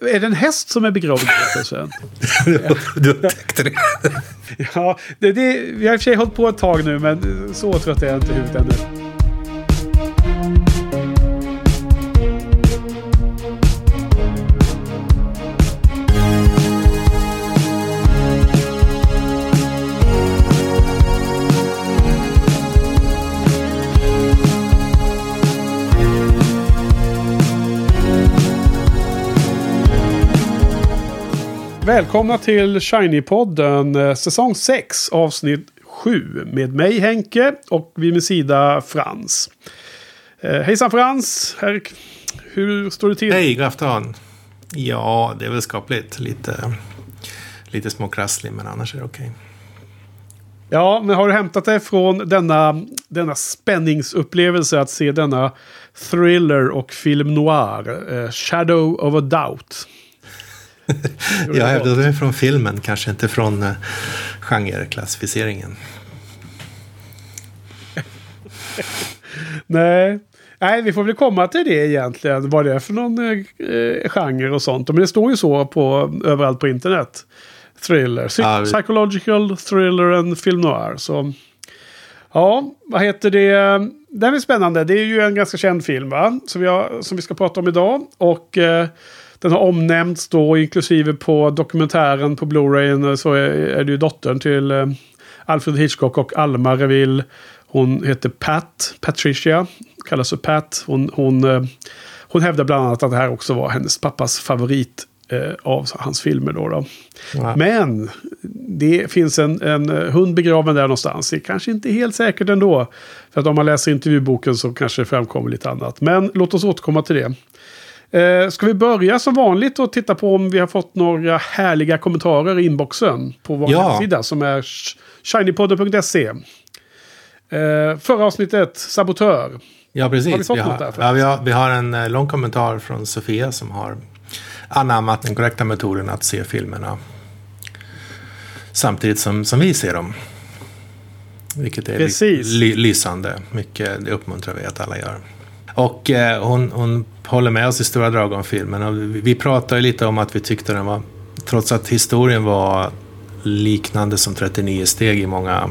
Är det en häst som är begravd berättelsen? du upptäckte det. ja, det, det, vi har i och för sig hållit på ett tag nu, men så trött är jag inte i huvudet ännu. Välkomna till Shiny-podden eh, säsong 6 avsnitt 7 med mig Henke och vid min sida Frans. Eh, hejsan Frans! Här, hur står det till? Hej, god afton! Ja, det är väl skapligt. Lite, lite småkrasslig, men annars är det okej. Okay. Ja, men har du hämtat dig från denna, denna spänningsupplevelse att se denna thriller och film noir, eh, Shadow of a Doubt? Jag hävdade mig från filmen, kanske inte från uh, genreklassificeringen. Nej. Nej, vi får väl komma till det egentligen. Vad det är för någon eh, genre och sånt. Men det står ju så på, överallt på internet. Thriller. Psy ja, vi... Psychological thriller and film noir. Så, ja, vad heter det? Den är spännande. Det är ju en ganska känd film va? Som, vi, har, som vi ska prata om idag. Och eh, den har omnämnts då, inklusive på dokumentären på Blu-ray så är, är det ju dottern till eh, Alfred Hitchcock och Alma Reville. Hon heter Pat, Patricia, kallas för Pat. Hon, hon, eh, hon hävdar bland annat att det här också var hennes pappas favorit eh, av hans filmer. Då, då. Ja. Men det finns en, en hund begraven där någonstans. Det är kanske inte helt säkert ändå. För att om man läser intervjuboken så kanske det framkommer lite annat. Men låt oss återkomma till det. Eh, ska vi börja som vanligt och titta på om vi har fått några härliga kommentarer i inboxen på vår ja. hemsida som är shinypodden.se. Eh, förra avsnittet, Sabotör. Ja, precis. Har vi, fått vi, har, ja, vi, har, vi har en eh, lång kommentar från Sofia som har anammat den korrekta metoden att se filmerna samtidigt som, som vi ser dem. Vilket är ly, lysande. Mycket, det uppmuntrar vi att alla gör. Och eh, hon, hon håller med oss i stora drag om filmen. Och vi, vi pratade lite om att vi tyckte den var, trots att historien var liknande som 39 steg i många,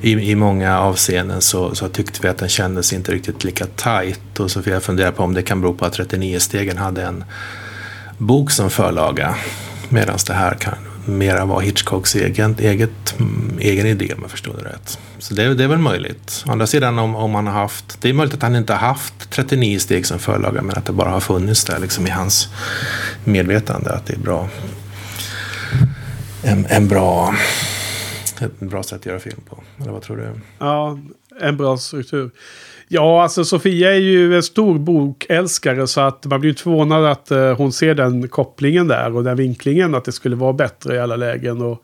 i, i många avseenden så, så tyckte vi att den kändes inte riktigt lika tight. Och Sofia funderar på om det kan bero på att 39 stegen hade en bok som förlaga. Medan det här kan mera var Hitchcocks egen, eget, mm, egen idé om jag förstod det rätt. Så det, det är väl möjligt. Å andra sidan om, om han har haft, det är möjligt att han inte har haft 39 steg som förlaga men att det bara har funnits där liksom i hans medvetande att det är bra. En, en bra, ett bra sätt att göra film på. Eller vad tror du? Ja, en bra struktur. Ja, alltså Sofia är ju en stor bokälskare så att man blir inte förvånad att uh, hon ser den kopplingen där och den vinklingen att det skulle vara bättre i alla lägen. Och,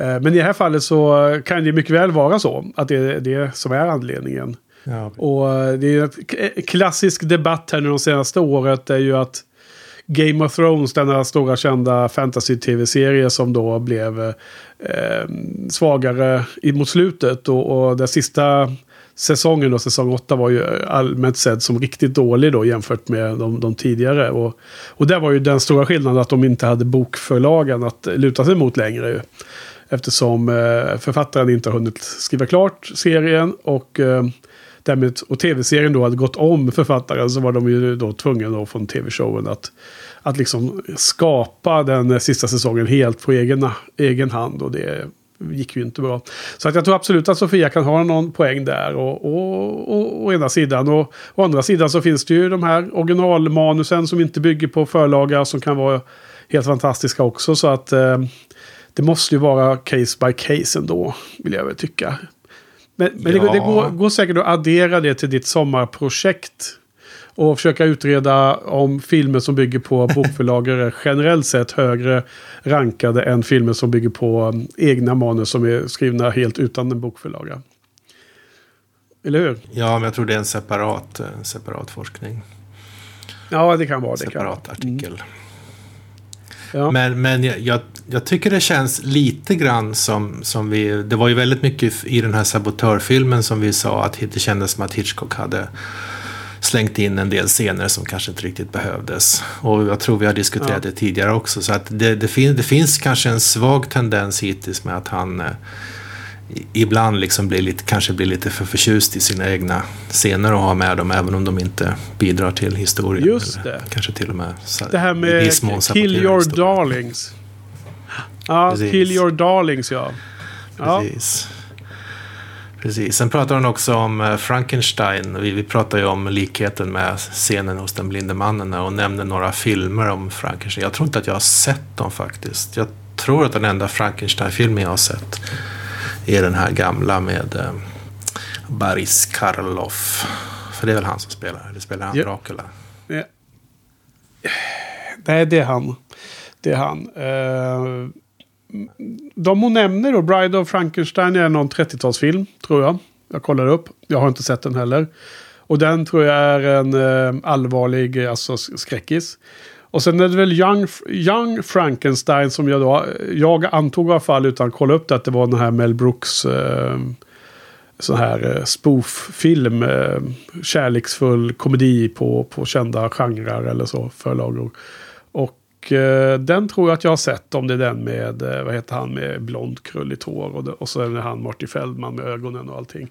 uh, men i det här fallet så kan det mycket väl vara så att det är det som är anledningen. Ja. Och uh, det är en klassisk debatt här nu de senaste året är ju att Game of Thrones, denna stora kända fantasy-tv-serie som då blev eh, svagare mot slutet. Och, och den sista säsongen och säsong 8 var ju eh, allmänt sett som riktigt dålig då jämfört med de, de tidigare. Och, och där var ju den stora skillnaden att de inte hade bokförlagen att luta sig mot längre. Eftersom eh, författaren inte har hunnit skriva klart serien och eh, därmed, och tv-serien då hade gått om författaren så var de ju då tvungna då från tv-showen att, att liksom skapa den sista säsongen helt på egen, egen hand. Och det gick ju inte bra. Så att jag tror absolut att Sofia kan ha någon poäng där. Och, och, och, å ena sidan. Och å andra sidan så finns det ju de här originalmanusen som inte bygger på förlaga. Som kan vara helt fantastiska också. Så att eh, det måste ju vara case by case ändå. Vill jag väl tycka. Men, men ja. det, det går, går säkert att addera det till ditt sommarprojekt och försöka utreda om filmer som bygger på bokförlag är generellt sett högre rankade än filmer som bygger på um, egna manus som är skrivna helt utan en bokförlaga. Eller hur? Ja, men jag tror det är en separat, separat forskning. Ja, det kan vara det. Separat artikel. Mm. Ja. Men, men jag, jag, tycker det känns lite grann som, som vi... Det var ju väldigt mycket i den här sabotörfilmen som vi sa att det kändes som att Hitchcock hade slängt in en del scener som kanske inte riktigt behövdes. Och jag tror vi har diskuterat ja. det tidigare också. Så att det, det, fin det finns kanske en svag tendens hittills med att han eh, ibland liksom blir lite, kanske blir lite för förtjust i sina egna scener och ha med dem även om de inte bidrar till historien. Just det. Kanske till och med Det här med Kill Your historien. Darlings. Ja, Precis. Kill Your Darlings ja. Precis. Precis. Sen pratar hon också om eh, Frankenstein. Vi, vi pratar ju om likheten med scenen hos den blinde mannen och nämner några filmer om Frankenstein. Jag tror inte att jag har sett dem faktiskt. Jag tror att den enda Frankenstein-filmen jag har sett är den här gamla med eh, Boris Karloff. För det är väl han som spelar? Eller spelar han ja. Dracula? Ja. Nej, det är han. Det är han. Uh, de hon nämner då, Bride of Frankenstein är någon 30-talsfilm, tror jag. Jag kollar upp. Jag har inte sett den heller. Och den tror jag är en eh, allvarlig eh, alltså, skräckis. Och sen är det väl Young, Young Frankenstein som jag då, eh, jag antog i alla fall utan att kolla upp det, att det var den här Mel Brooks eh, sån här eh, spoof-film. Eh, kärleksfull komedi på, på kända genrer eller så, förlagor. Och eh, den tror jag att jag har sett, om det är den med, eh, vad heter han, med blond krulligt hår. Och, det, och så är det han Marty Feldman med ögonen och allting.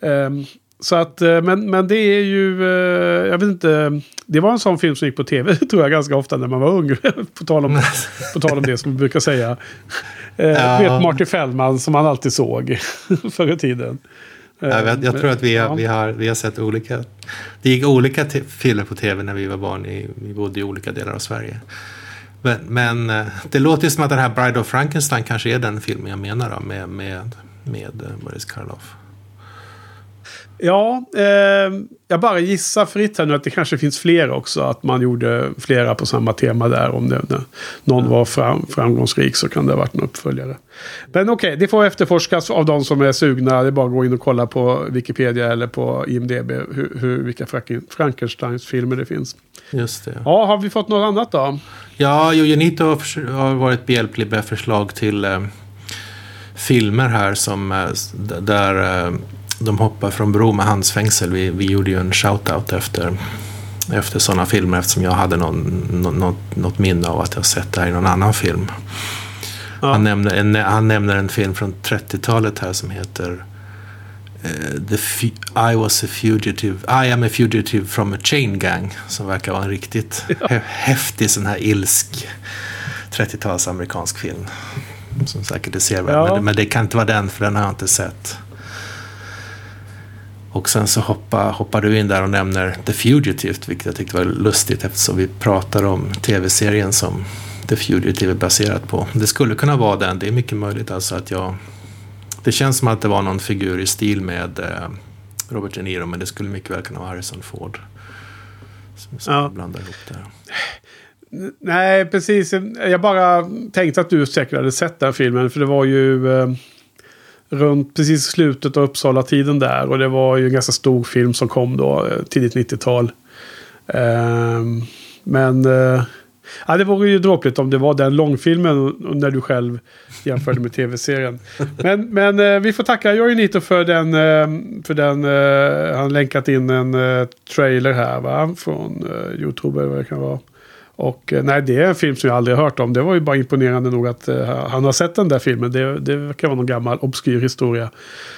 Um, så att, eh, men, men det är ju, eh, jag vet inte, det var en sån film som gick på tv tror jag ganska ofta när man var ung. på, tal om, på tal om det som vi brukar säga. Eh, ja. Vet Marty Feldman som man alltid såg förr i tiden. Jag, vet, jag tror att vi har, vi, har, vi har sett olika, det gick olika filmer på tv när vi var barn, i, vi bodde i olika delar av Sverige. Men, men eh, det låter som att den här Bride of Frankenstein kanske är den filmen jag menar då, med, med, med eh, Boris Karloff. Ja, eh, jag bara gissar fritt här nu att det kanske finns fler också. Att man gjorde flera på samma tema där. Om det, någon var fram, framgångsrik så kan det ha varit en uppföljare. Men okej, okay, det får efterforskas av de som är sugna. Det är bara att gå in och kolla på Wikipedia eller på IMDB hur, hur, vilka Frankensteins filmer det finns. Just det. Ja, har vi fått något annat då? Ja, Jojenito har varit behjälplig med förslag till eh, filmer här som eh, där eh, de hoppar från bro med handsfängsel. Vi, vi gjorde ju en shout-out efter, efter sådana filmer eftersom jag hade någon, något, något minne av att jag sett det här i någon annan film. Ja. Han, nämner en, han nämner en film från 30-talet här som heter uh, the I was a fugitive, I am a fugitive from a chain gang. Som verkar vara en riktigt ja. häftig sån här ilsk 30-tals amerikansk film. Som säkert är sevärd. Ja. Men, men, det kan inte vara den för den har jag inte sett. Och sen så hoppar, hoppar du in där och nämner The Fugitive, vilket jag tyckte var lustigt eftersom vi pratar om tv-serien som The Fugitive är baserat på. Det skulle kunna vara den, det är mycket möjligt alltså att jag... Det känns som att det var någon figur i stil med eh, Robert De Niro, men det skulle mycket väl kunna vara Harrison Ford. Som, som ja. blandar ihop det. Nej, precis. Jag bara tänkte att du säkert hade sett den filmen, för det var ju... Runt precis slutet av Uppsala-tiden där. Och det var ju en ganska stor film som kom då, eh, tidigt 90-tal. Eh, men eh, ja, det vore ju dråpligt om det var den långfilmen när du själv jämförde med tv-serien. Men, men eh, vi får tacka Jörgen Nito för den, eh, för den eh, han länkat in en eh, trailer här va? Från eh, YouTube eller vad det kan vara. Och eh, nej, det är en film som jag aldrig har hört om. Det var ju bara imponerande nog att uh, han har sett den där filmen. Det, det verkar vara någon gammal obskyr historia.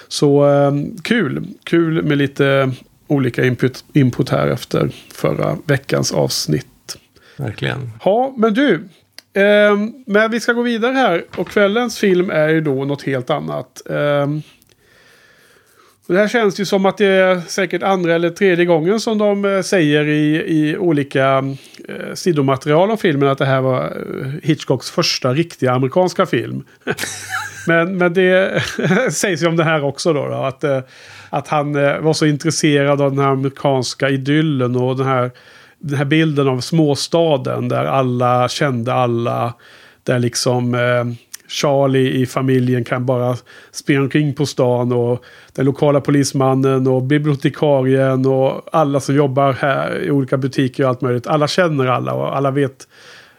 Så uh, kul. Kul med lite olika input, input här efter förra veckans avsnitt. Verkligen. Ja, men du. Uh, men vi ska gå vidare här. Och kvällens film är ju då något helt annat. Uh, det här känns ju som att det är säkert andra eller tredje gången som de eh, säger i, i olika eh, sidomaterial om filmen att det här var eh, Hitchcocks första riktiga amerikanska film. men, men det sägs ju om det här också då. då att, eh, att han eh, var så intresserad av den här amerikanska idyllen och den här, den här bilden av småstaden där alla kände alla. Där liksom eh, Charlie i familjen kan bara springa omkring på stan och den lokala polismannen och bibliotekarien och alla som jobbar här i olika butiker och allt möjligt. Alla känner alla och alla vet,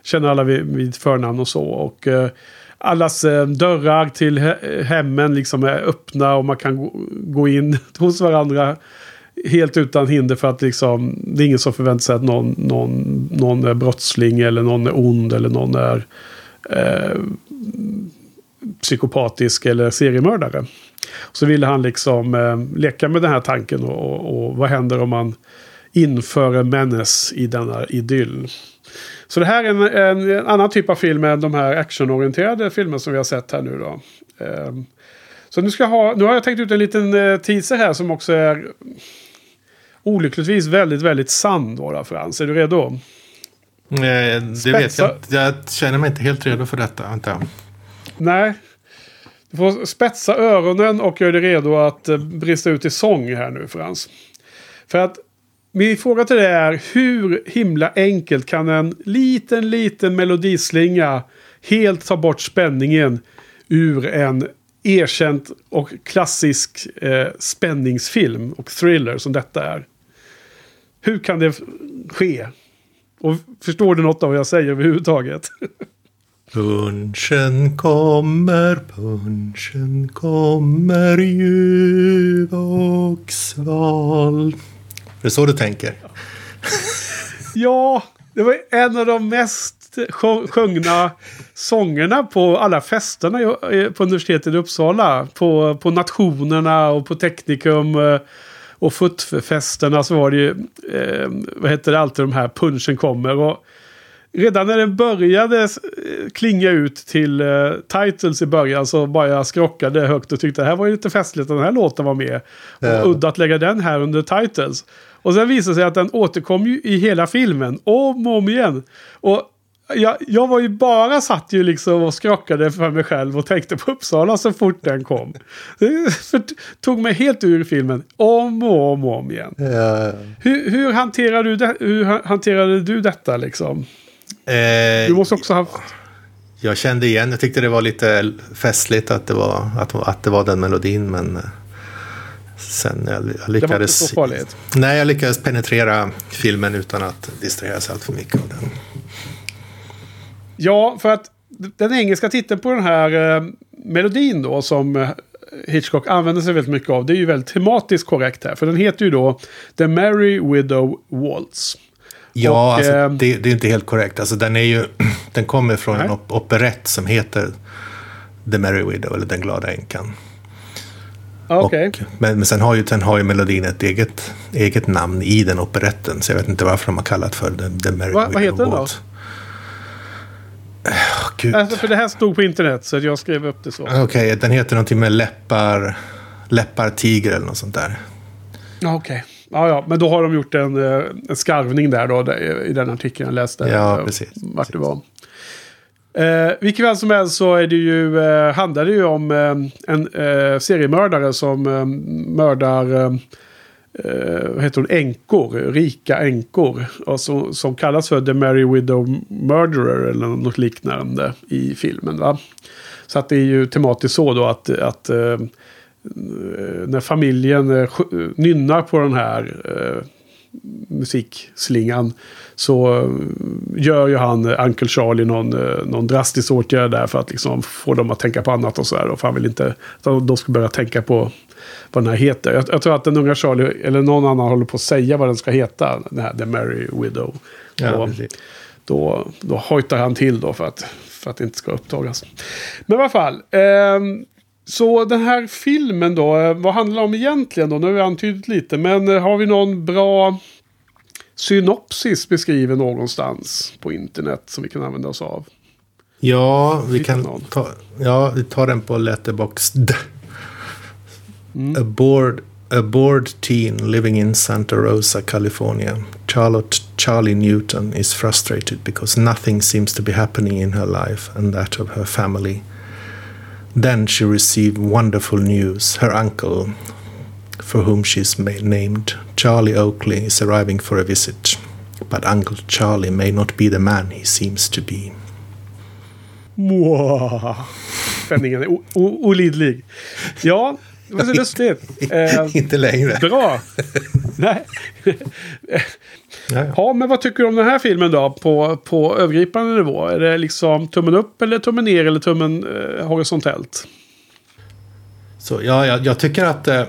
känner alla vid, vid förnamn och så. Och eh, allas eh, dörrar till he hemmen liksom är öppna och man kan gå, gå in hos varandra helt utan hinder för att liksom, det är ingen som förväntar sig att någon, någon, någon är brottsling eller någon är ond eller någon är eh, psykopatisk eller seriemördare. Så ville han liksom eh, leka med den här tanken och, och, och, vad händer om man inför en menace i denna idyll. Så det här är en, en, en, annan typ av film än de här actionorienterade filmer som vi har sett här nu då. Eh, så nu, ska ha, nu har jag tänkt ut en liten eh, teaser här som också är olyckligtvis väldigt, väldigt sann då, Frans. Är du redo? Nej, det Spetsa. vet jag. Jag känner mig inte helt redo för detta. Vänta. Nej. Du får spetsa öronen och gör dig redo att eh, brista ut i sång här nu, Frans. För att min fråga till dig är hur himla enkelt kan en liten, liten melodislinga helt ta bort spänningen ur en erkänt och klassisk eh, spänningsfilm och thriller som detta är. Hur kan det ske? Och förstår du något av vad jag säger överhuvudtaget? Punchen kommer, punchen kommer ljuv och sval. Är det så du tänker? ja, det var en av de mest sjungna sångerna på alla festerna på universitetet i Uppsala. På, på nationerna och på teknikum eh, och FUTF-festerna så var det ju, eh, vad heter det, alltid de här punchen kommer. Och redan när den började eh, klinga ut till eh, titles i början så bara jag skrockade högt och tyckte det här var ju lite festligt att den här låten var med. Och ja. udda att lägga den här under titles. Och sen visade det sig att den återkom ju i hela filmen om och om igen. Och jag, jag var ju bara satt ju liksom och skrockade för mig själv och tänkte på Uppsala så fort den kom. Det tog mig helt ur filmen om och om och om igen. Ja. Hur, hur, hanterade du det, hur hanterade du detta liksom? Eh, du måste också ha haft... Jag kände igen, jag tyckte det var lite festligt att det var, att, att det var den melodin men eh, sen jag, jag lyckades... Nej, jag lyckades penetrera filmen utan att distraheras allt för mycket av den. Ja, för att den engelska titeln på den här eh, melodin då som eh, Hitchcock använder sig väldigt mycket av. Det är ju väldigt tematiskt korrekt här. För den heter ju då The Merry Widow Waltz. Ja, och, alltså, eh, det, det, är inte helt korrekt. Alltså, den, är ju, den kommer från nej. en operett som heter The Merry Widow, eller Den glada änkan. Okay. men, men sen har ju, sen har ju melodin ett eget, eget namn i den operetten. Så jag vet inte varför de har kallat för The, The Merry Va, Widow Vad heter den då? Gud. Alltså, för det här stod på internet så jag skrev upp det så. Okej, okay, den heter någonting med läppar, läppar tiger eller något sånt där. Okej. Okay. Ja, ja, men då har de gjort en, eh, en skarvning där då i den artikeln jag läste. Ja, precis. Vart det var. Eh, vilket väl som helst så är det ju, eh, handlar det ju om eh, en eh, seriemördare som eh, mördar eh, vad heter hon, änkor, rika änkor. Som, som kallas för The Mary Widow Murderer eller något liknande i filmen. Va? Så att det är ju tematiskt så då att, att eh, när familjen eh, nynnar på den här eh, musikslingan så eh, gör ju han eh, Uncle Charlie någon, eh, någon drastisk åtgärd där för att liksom få dem att tänka på annat och sådär. För han vill inte att de ska börja tänka på vad den här heter. Jag, jag, tror att den unga Charlie, eller någon annan håller på att säga vad den ska heta. Den här The Merry Widow. Ja, då, då, då hojtar han till då för att, för att det inte ska upptagas. Men i alla fall. Eh, så den här filmen då, vad handlar det om egentligen då? Nu har vi antytt lite, men har vi någon bra synopsis beskriven någonstans på internet som vi kan använda oss av? Ja, vi kan ta, ja, vi tar den på Letterboxd. Mm. A, bored, a bored teen living in Santa Rosa, California. Charlotte Charlie Newton is frustrated because nothing seems to be happening in her life and that of her family. Then she received wonderful news. Her uncle, for whom she is named Charlie Oakley, is arriving for a visit. But Uncle Charlie may not be the man he seems to be. Wow. Spänningen är olidlig. Ja, det var så lustigt. Eh, inte längre. Bra. Nej. ja, men vad tycker du om den här filmen då? På, på övergripande nivå. Är det liksom tummen upp eller tummen ner eller tummen eh, horisontellt? Så, ja, jag, jag tycker att eh,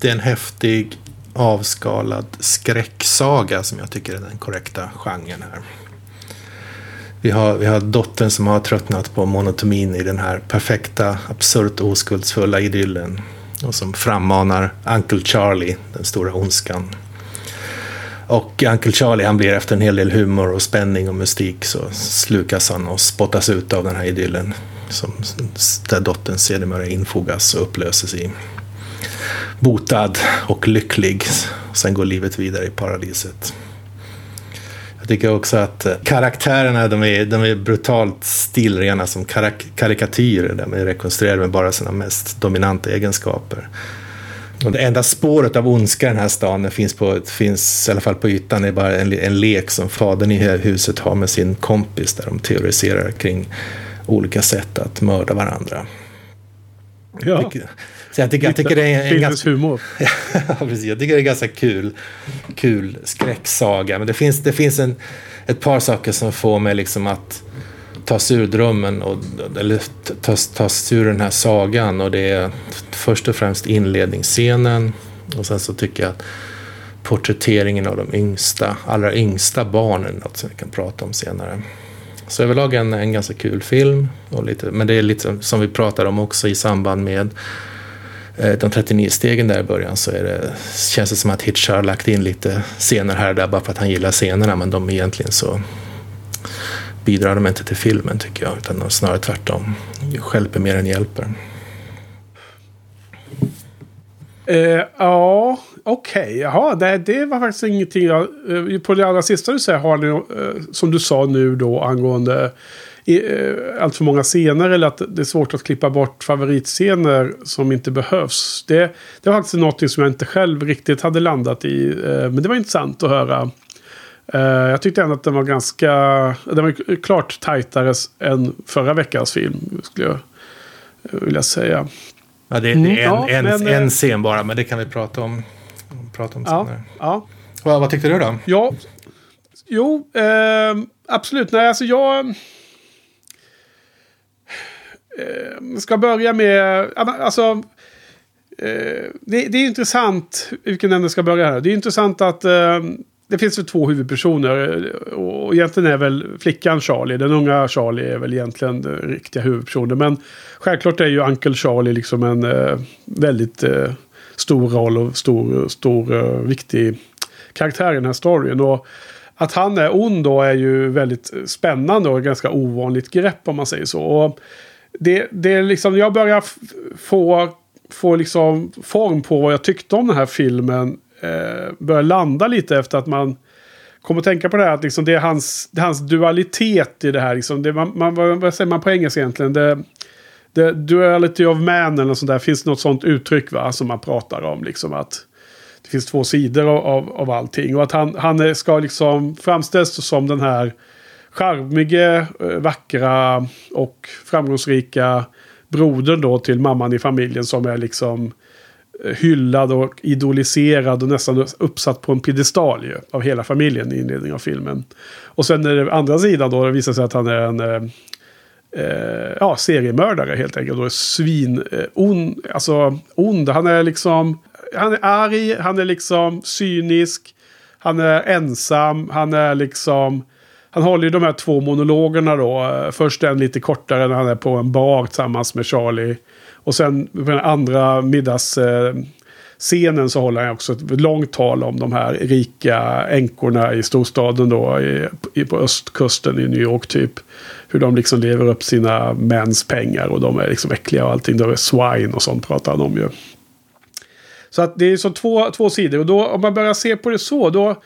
det är en häftig avskalad skräcksaga som jag tycker är den korrekta genren här. Vi har, vi har dottern som har tröttnat på monotomin i den här perfekta, absurt oskuldsfulla idyllen. Och som frammanar Uncle Charlie, den stora ondskan. Och Uncle Charlie han blir efter en hel del humor och spänning och mystik så slukas han och spottas ut av den här idyllen. Som, där dottern sedermera infogas och upplöses i. Botad och lycklig. Sen går livet vidare i paradiset. Jag tycker också att eh, karaktärerna de är, de är brutalt stilrena som karak karikatyrer. De är rekonstruerade med bara sina mest dominanta egenskaper. Och det enda spåret av ondska i den här staden finns, på, finns i alla fall på ytan, det är bara en, en lek som fadern i huset har med sin kompis där de teoriserar kring olika sätt att mörda varandra. Ja. Så jag tycker, jag tycker det är en ganska... humor. ja, precis. Jag tycker det är en ganska kul, kul skräcksaga. Men det finns, det finns en, ett par saker som får mig liksom att ta sig ur drömmen, och, eller ta, ta sig ur den här sagan. Och det är först och främst inledningsscenen. Och sen så tycker jag att porträtteringen av de yngsta, allra yngsta barnen, något som vi kan prata om senare. Så överlag en, en ganska kul film. Och lite, men det är lite som vi pratade om också i samband med eh, de 39 stegen där i början så är det, känns det som att Hitch har lagt in lite scener här och där bara för att han gillar scenerna men de är egentligen så bidrar de inte till filmen tycker jag utan snarare tvärtom. Hjälper mer än hjälper. Eh, ja, okej. Okay. Jaha, det, det var faktiskt ingenting jag... Uh, på det allra sista du säger har ni, uh, som du sa nu då angående allt för många scener eller att det är svårt att klippa bort favoritscener som inte behövs. Det, det var faktiskt något som jag inte själv riktigt hade landat i. Men det var intressant att höra. Jag tyckte ändå att den var ganska... Den var klart tajtare än förra veckans film. Skulle jag vilja säga. Ja, det, är mm, en, ja, en, men, en eh, scen bara, men det kan vi prata om, prata om ja, senare. Ja. Vad, vad tyckte du då? Ja, jo, eh, absolut. Nej, alltså jag... Eh, ska börja med... Alltså, eh, det, det, är intressant vilken ände ska börja här. Det är intressant att eh, det finns väl två huvudpersoner. Och egentligen är väl flickan Charlie. Den unga Charlie är väl egentligen den riktiga huvudpersonen. Men självklart är ju Uncle Charlie liksom en eh, väldigt eh, stor roll och stor, stor uh, viktig karaktär i den här storyn. Och att han är ond då är ju väldigt spännande och ganska ovanligt grepp om man säger så. Och det, det är liksom, jag börjar få, få liksom form på vad jag tyckte om den här filmen eh, börjar landa lite efter att man kommer att tänka på det här att liksom det, är hans, det är hans dualitet i det här. Liksom det, man, man, vad säger man på engelska egentligen? Det, The duality of man eller något sånt där. Finns det något sånt uttryck va? Som man pratar om. Liksom att det finns två sidor av, av allting. Och att han, han ska liksom framställas som den här charmige, eh, vackra och framgångsrika brodern då till mamman i familjen som är liksom eh, hyllad och idoliserad och nästan uppsatt på en piedestal ju, av hela familjen i inledningen av filmen. Och sen är det andra sidan då det visar sig att han är en eh, eh, ja, seriemördare helt enkelt. Och svin, eh, on, alltså ond. Han är liksom, han är arg, han är liksom cynisk, han är ensam, han är liksom han håller ju de här två monologerna då. Eh, först en lite kortare när han är på en bar tillsammans med Charlie. Och sen på den andra middagsscenen eh, så håller han också ett långt tal om de här rika änkorna i storstaden då. I, i, på östkusten i New York typ. Hur de liksom lever upp sina mäns pengar och de är liksom äckliga och allting. De är swine och sånt pratar han om ju. Så att det är så två, två sidor. Och då om man börjar se på det så då.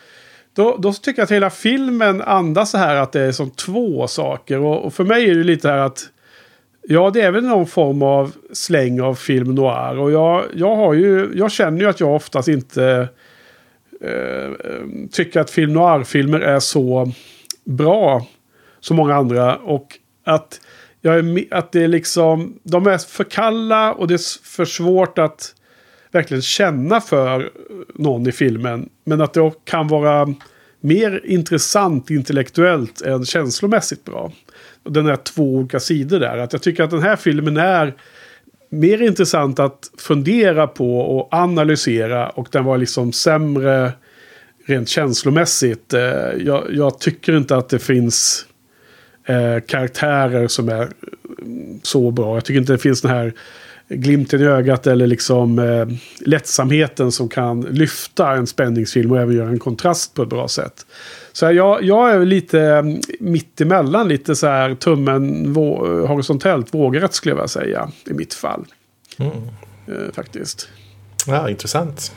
Då, då tycker jag att hela filmen andas så här att det är som två saker. Och, och för mig är det lite här att Ja, det är väl någon form av släng av film noir. Och jag, jag, har ju, jag känner ju att jag oftast inte eh, eh tycker att film noir-filmer är så bra som många andra. Och att, jag är, att det är liksom, de är för kalla och det är för svårt att verkligen känna för någon i filmen. Men att det kan vara mer intressant intellektuellt än känslomässigt bra den är två olika sidor där. Att jag tycker att den här filmen är mer intressant att fundera på och analysera och den var liksom sämre rent känslomässigt. Eh, jag, jag tycker inte att det finns eh, karaktärer som är så bra. Jag tycker inte det finns den här glimten i ögat eller liksom eh, lättsamheten som kan lyfta en spänningsfilm och även göra en kontrast på ett bra sätt. Så jag, jag är lite mm, mittemellan, lite så här tummen vå horisontellt vågrätt skulle jag vilja säga i mitt fall. Mm. Eh, faktiskt. Ja, intressant.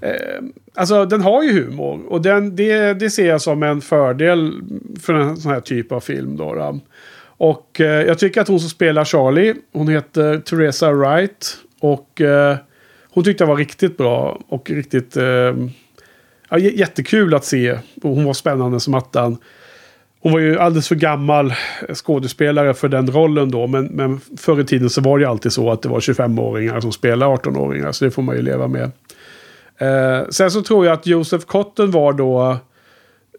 Eh, alltså den har ju humor och den, det, det ser jag som en fördel för en sån här typ av film. Då, då. Och eh, jag tycker att hon som spelar Charlie, hon heter Teresa Wright. Och eh, hon tyckte jag var riktigt bra och riktigt... Eh, ja, jättekul att se. Och hon var spännande som attan. Hon var ju alldeles för gammal skådespelare för den rollen då. Men, men förr i tiden så var det ju alltid så att det var 25-åringar som spelade 18-åringar. Så det får man ju leva med. Eh, sen så tror jag att Josef Kotten var då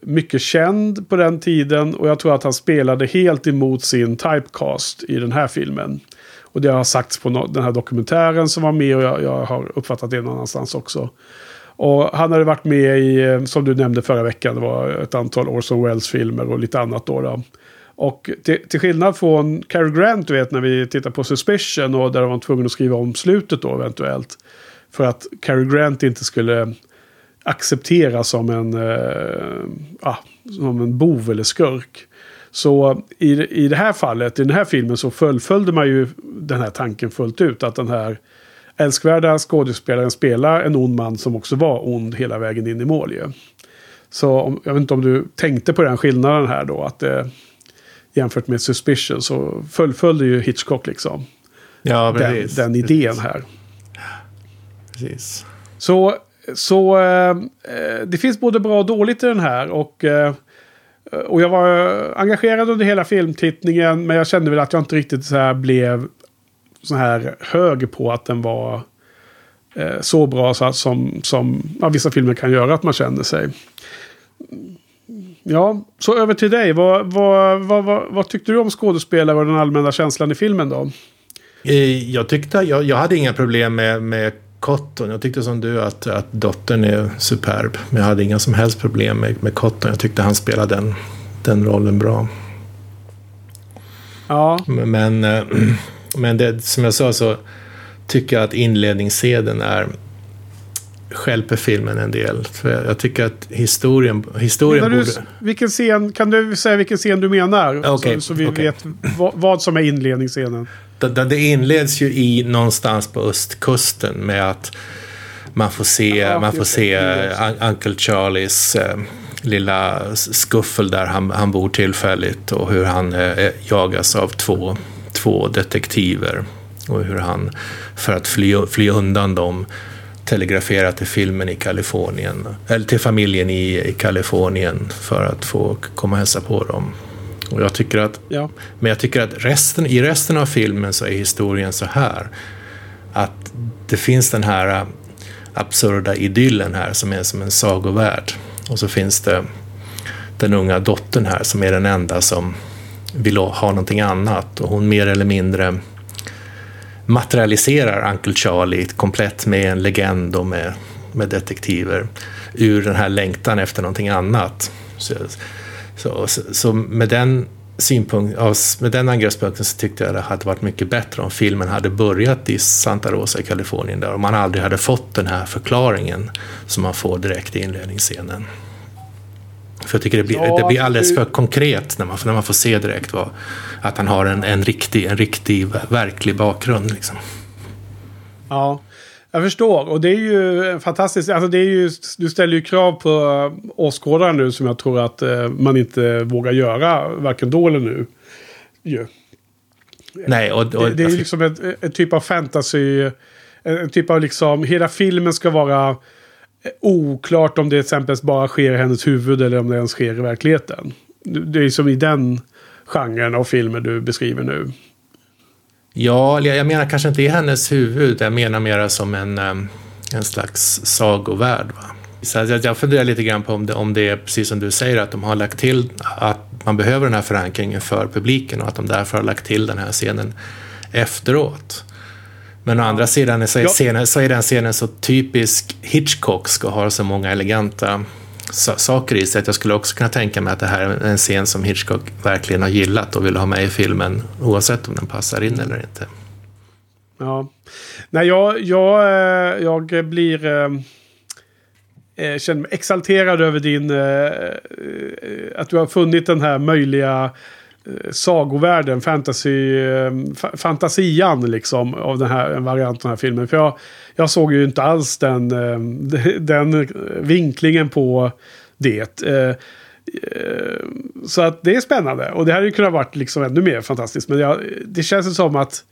mycket känd på den tiden. Och jag tror att han spelade helt emot sin typecast i den här filmen. Och det har sagts på den här dokumentären som var med och jag, jag har uppfattat det någon annanstans också. Och han hade varit med i, eh, som du nämnde förra veckan, det var ett antal Orson Welles-filmer och lite annat då. då. Och till, till, skillnad från Cary Grant, du vet, när vi tittar på Suspicion och där de var tvungna att skriva om slutet då eventuellt. För att Cary Grant inte skulle accepteras som en, ah, som en bov eller skurk. Så i, i det här fallet, i den här filmen så fullföljde man ju den här tanken fullt ut. Att den här älskvärda skådespelaren spelar en ond man som också var ond hela vägen in i mål ju. Så jag vet inte om du tänkte på den skillnaden här då. Att eh, jämfört med Suspicion så fullföljde ju Hitchcock liksom. Ja, den, den idén här. Precis. Så så eh, det finns både bra och dåligt i den här. Och, eh, och jag var engagerad under hela filmtittningen. Men jag kände väl att jag inte riktigt så här blev så här hög på att den var eh, så bra så att, som, som ja, vissa filmer kan göra att man känner sig. Ja, så över till dig. Vad, vad, vad, vad, vad tyckte du om skådespelare och den allmänna känslan i filmen då? Eh, jag tyckte, jag, jag hade inga problem med, med Cotton. Jag tyckte som du att, att dottern är superb. Men jag hade inga som helst problem med, med Cotton. Jag tyckte han spelade den, den rollen bra. Ja. Men, eh, men det, som jag sa så tycker jag att inledningsscenen är skälper filmen en del. För jag tycker att historien, historien du, borde... Vilken scen, kan du säga vilken scen du menar? Okay, så, så vi okay. vet vad, vad, som är inledningsscenen. Det, inleds ju i någonstans på östkusten med att man får se, ja, man får se Uncle Charlies äh, lilla skuffel där han, han bor tillfälligt och hur han äh, jagas av två, två detektiver. Och hur han, för att fly, fly undan dem, telegraferar till filmen i Kalifornien. Eller till familjen i, i Kalifornien för att få komma och hälsa på dem. Och jag tycker att, ja. Men jag tycker att resten, i resten av filmen så är historien så här. Att det finns den här äh, absurda idyllen här som är som en sagovärld. Och så finns det den unga dottern här som är den enda som vill ha någonting annat. Och hon mer eller mindre materialiserar Uncle Charlie komplett med en legend och med, med detektiver ur den här längtan efter någonting annat. Så, så, så, så med den synpunkt, med den angreppspunkten så tyckte jag det hade varit mycket bättre om filmen hade börjat i Santa Rosa i Kalifornien där och man aldrig hade fått den här förklaringen som man får direkt i inledningsscenen. För jag tycker det blir, ja, det blir alldeles för konkret när man, när man får se direkt vad, att han har en, en, riktig, en riktig, verklig bakgrund. Liksom. Ja, jag förstår. Och det är ju fantastiskt. Alltså det är ju, du ställer ju krav på åskådaren nu som jag tror att eh, man inte vågar göra. Varken då eller nu. Ju. Nej, och, och, det, det är ju liksom en, en typ av fantasy. En typ av liksom, hela filmen ska vara oklart om det exempelvis bara sker i hennes huvud eller om det ens sker i verkligheten. Det är som i den genren av filmer du beskriver nu. Ja, jag menar kanske inte i hennes huvud. Jag menar mera som en, en slags sagovärld. Va? Så jag funderar lite grann på om det, om det är precis som du säger att de har lagt till att man behöver den här förankringen för publiken och att de därför har lagt till den här scenen efteråt. Men å andra sidan så är, scenen, så är den scenen så typisk Hitchcock ska ha så många eleganta saker i sig att jag skulle också kunna tänka mig att det här är en scen som Hitchcock verkligen har gillat och vill ha med i filmen oavsett om den passar in eller inte. Ja. Nej, jag, jag, eh, jag blir... Eh, eh, känner mig exalterad över din... Eh, eh, att du har funnit den här möjliga Eh, sagovärlden, fantasy, eh, fantasian liksom av den här varianten av filmen. För jag, jag såg ju inte alls den, eh, den vinklingen på det. Så att det är spännande. Och det hade ju kunnat varit liksom ännu mer fantastiskt. Men jag, det känns som att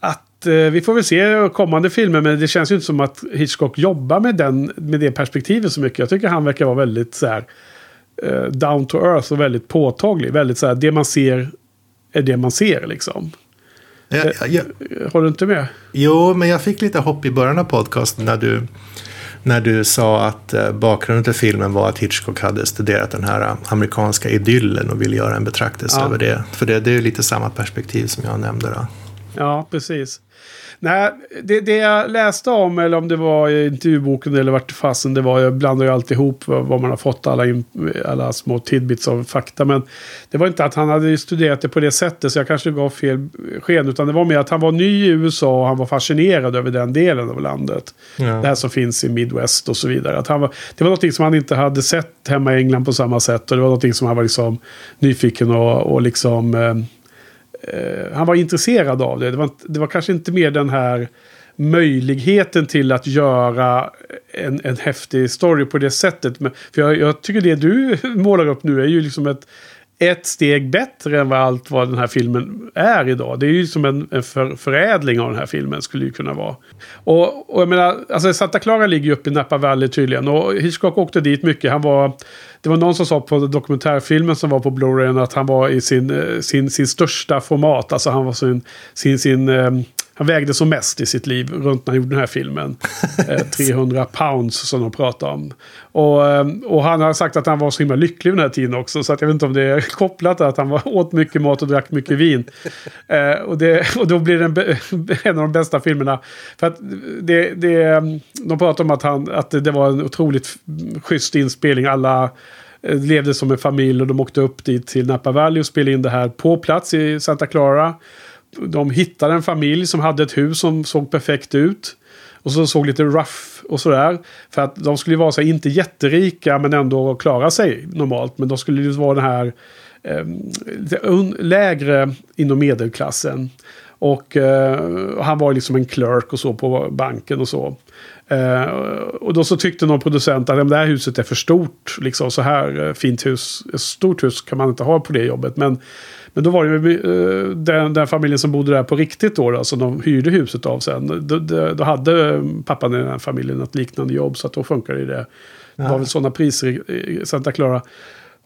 att vi får väl se kommande filmer men det känns ju inte som att Hitchcock jobbar med, den, med det perspektivet så mycket. Jag tycker han verkar vara väldigt så här eh, down to earth och väldigt påtaglig. Väldigt så här, det man ser är det man ser liksom. Ja, ja, ja. Eh, håller du inte med? Jo, men jag fick lite hopp i början av podcasten när du, när du sa att eh, bakgrunden till filmen var att Hitchcock hade studerat den här amerikanska idyllen och ville göra en betraktelse över det. För det, det är ju lite samma perspektiv som jag nämnde. Då. Ja, precis. Nej, det, det jag läste om, eller om det var i intervjuboken eller vart fasen det var, jag blandar ju alltid ihop vad man har fått alla, in, alla små tidbits av fakta. Men det var inte att han hade studerat det på det sättet, så jag kanske gav fel sken. Utan det var mer att han var ny i USA och han var fascinerad över den delen av landet. Ja. Det här som finns i Midwest och så vidare. Att han var, det var någonting som han inte hade sett hemma i England på samma sätt. Och det var någonting som han var liksom nyfiken och, och liksom... Eh, eh, han var intresserad av det. Det var, det var kanske inte mer den här möjligheten till att göra en, en häftig story på det sättet. Men, för jag, jag, tycker det du målar upp nu är ju liksom ett, ett steg bättre än vad allt vad den här filmen är idag. Det är ju som en, en för, förädling av den här filmen skulle ju kunna vara. Och, och jag menar, alltså Santa Clara ligger ju uppe i Napa Valley tydligen. Och Hitchcock åkte dit mycket. Han var det var någon som sa på dokumentärfilmen som var på Blu-ray att han var i sin, eh, sin, sin största format. Alltså han var sin, sin, sin eh, han vägde som mest i sitt liv runt när han gjorde den här filmen. 300 eh, pounds som de pratar om. Och, och, han har sagt att han var så himla lycklig den här tiden också. Så att jag vet inte om det är kopplat att han var, åt mycket mat och drack mycket vin. och, det, och då blir det en, en av de bästa filmerna. För att det, det, de pratar om att, han, att det var en otroligt schysst inspelning. Alla Eh, levde som en familj och de åkte upp dit till Napa Valley och spelade in det här på plats i Santa Clara. De hittade en familj som hade ett hus som såg perfekt ut. Och som såg lite rough och sådär. För att de skulle vara så här, inte jätterika men ändå klara sig normalt. Men de skulle ju vara den här eh, lägre inom medelklassen. Och eh, han var liksom en clerk och så på banken och så. Eh, och då så tyckte någon producent att det här huset är för stort. Liksom så här eh, fint hus, ett stort hus kan man inte ha på det jobbet. Men, men då var det uh, den, den, familjen som bodde där på riktigt då, då som de hyrde huset av sen. Då, då, hade pappan i den här familjen ett liknande jobb så att då funkade det. Det var väl sådana priser i Santa Clara.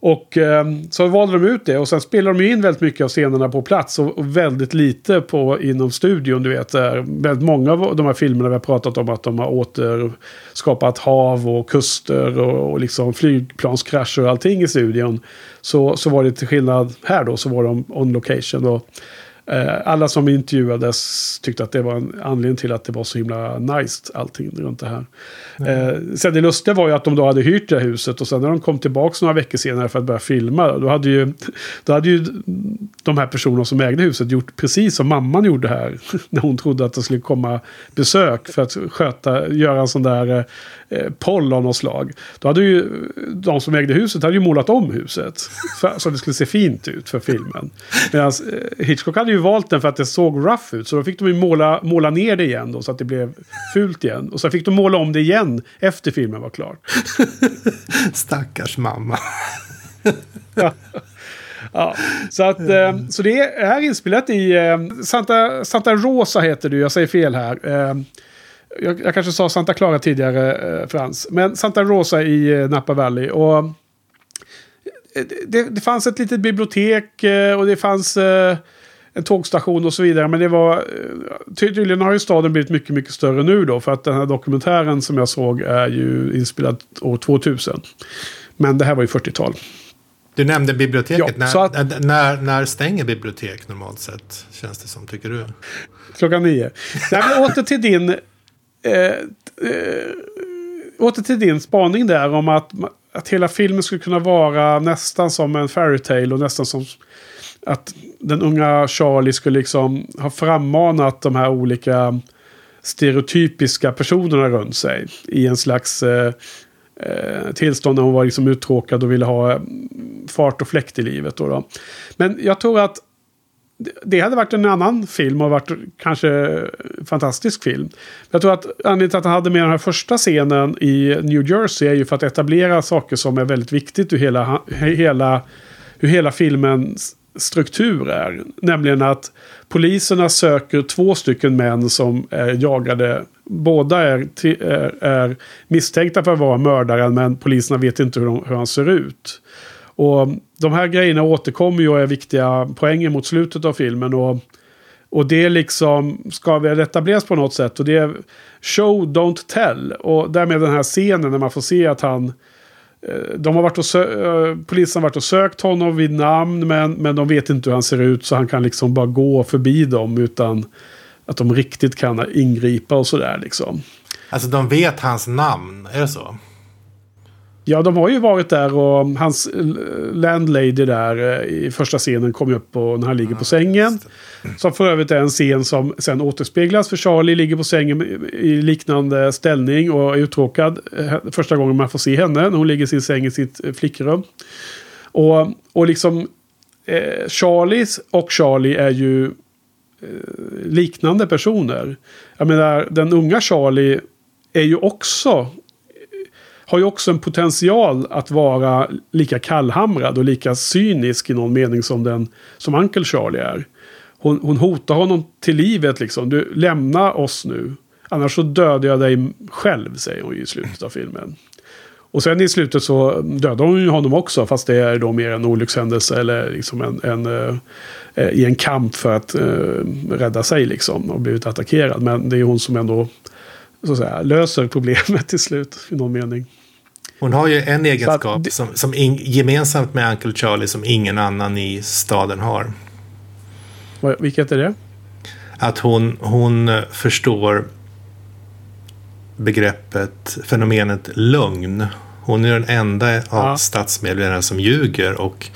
Och eh, så valde de ut det och sen spelade de in väldigt mycket av scenerna på plats och, och väldigt lite på, inom studion. Du vet, väldigt många av de här filmerna vi har pratat om att de har återskapat hav och kuster och, och liksom flygplanskrascher och allting i studion. Så, så var det till skillnad här då så var de on location. Och, alla som intervjuades tyckte att det var en anledning till att det var så himla nice allting runt det här. Mm. sen det lustiga var ju att de då hade hyrt det här huset och sen när de kom tillbaka några veckor senare för att börja filma. Då hade ju, då hade ju de här personerna som ägde huset gjort precis som mamman gjorde här. När hon trodde att det skulle komma besök för att sköta, göra en sån där eh, poll av något slag. Då hade ju de som ägde huset hade ju målat om huset. För, så det skulle se fint ut för filmen. Medan eh, Hitchcock hade ju valt den för att det såg rough ut. Så då fick de ju måla, måla ner det igen då, så att det blev fult igen. Och så fick de måla om det igen efter filmen var klar. Stackars mamma. ja. Ja, så, att, eh, så det är inspelat i eh, Santa, Santa Rosa heter det, jag säger fel här. Jag, jag, kanske sa Santa Clara tidigare, eh, Frans. Men Santa Rosa i eh, Napa Valley. Och eh, det, det, fanns ett litet bibliotek eh, och det fanns eh, en tågstation och så vidare. Men det var... Tydligen har ju staden blivit mycket, mycket större nu då. För att den här dokumentären som jag såg är ju inspelad år 2000. Men det här var ju 40-tal. Du nämnde biblioteket. Ja, när, att, när, när stänger bibliotek normalt sett? Känns det som, tycker du? Klockan nio. Nej, men åter till din... Eh, eh, åter till din spaning där om att, att hela filmen skulle kunna vara nästan som en fairytale och nästan som att den unga Charlie skulle liksom ha frammanat de här olika stereotypiska personerna runt sig i en slags eh, eh tillstånd när hon var liksom uttråkad och ville ha mm, fart och fläkt i livet. Då, då. Men jag tror att det hade varit en annan film och varit kanske fantastisk film. Jag tror att anledningen till att han hade med den här första scenen i New Jersey är ju för att etablera saker som är väldigt viktigt ur hela, hela, hur hela filmens struktur är. Nämligen att poliserna söker två stycken män som är jagade. Båda är, är, är misstänkta för att vara mördaren men poliserna vet inte hur, de, hur han ser ut. Och de här grejerna återkommer ju och är viktiga poänger mot slutet av filmen. Och, och det liksom ska väl etableras på något sätt. Och det är show, don't tell. Och därmed den här scenen när man får se att han... Eh, de har varit och eh, polisen har varit och sökt honom vid namn men, men de vet inte hur han ser ut så han kan liksom bara gå förbi dem utan att de riktigt kan ingripa och sådär liksom. Alltså de vet hans namn, är det så? Ja, de har ju varit där och hans landlady där eh, i första scenen kom upp på, när han ligger på sängen. Som för övrigt är en scen som sen återspeglas för Charlie ligger på sängen i liknande ställning och är uttråkad. Eh, första gången man får se henne när hon ligger i sin säng i sitt eh, flickrum. Och, och liksom eh, Charlies och Charlie är ju eh, liknande personer. Jag menar, den unga Charlie är ju också har ju också en potential att vara lika kallhamrad och lika cynisk i någon mening som, den, som Uncle Charlie är. Hon, hon hotar honom till livet liksom. Du, lämna oss nu. Annars så dödar jag dig själv, säger hon i slutet av filmen. Och sen i slutet så dödar hon ju honom också, fast det är då mer en olyckshändelse eller liksom en, en eh, i en kamp för att eh, rädda sig liksom och blivit attackerad. Men det är hon som ändå så att säga, löser problemet till slut i någon mening. Hon har ju en egenskap att, som, som in, gemensamt med Uncle Charlie som ingen annan i staden har. Vilket är det? Att hon, hon förstår begreppet, fenomenet lögn. Hon är den enda av ja. stadsmedlemmarna som ljuger och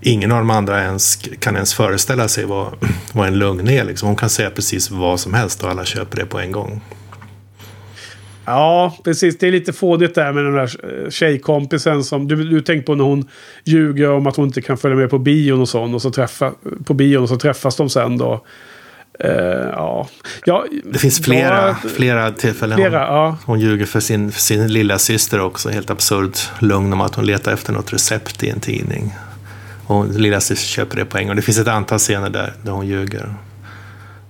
ingen av de andra ens, kan ens föreställa sig vad, vad en lögn är. Liksom. Hon kan säga precis vad som helst och alla köper det på en gång. Ja, precis. Det är lite fådigt där med den där eh, tjejkompisen som du, du tänkte på när hon ljuger om att hon inte kan följa med på bion och sånt. Och så träffa, på bion och så träffas de sen då. Uh, ja. ja. Det finns flera, ja, flera tillfällen flera, hon, ja. hon ljuger för sin, för sin lilla syster också. Helt absurt lögn om att hon letar efter något recept i en tidning. Och lilla syster köper det på en gång. Det finns ett antal scener där, där hon ljuger.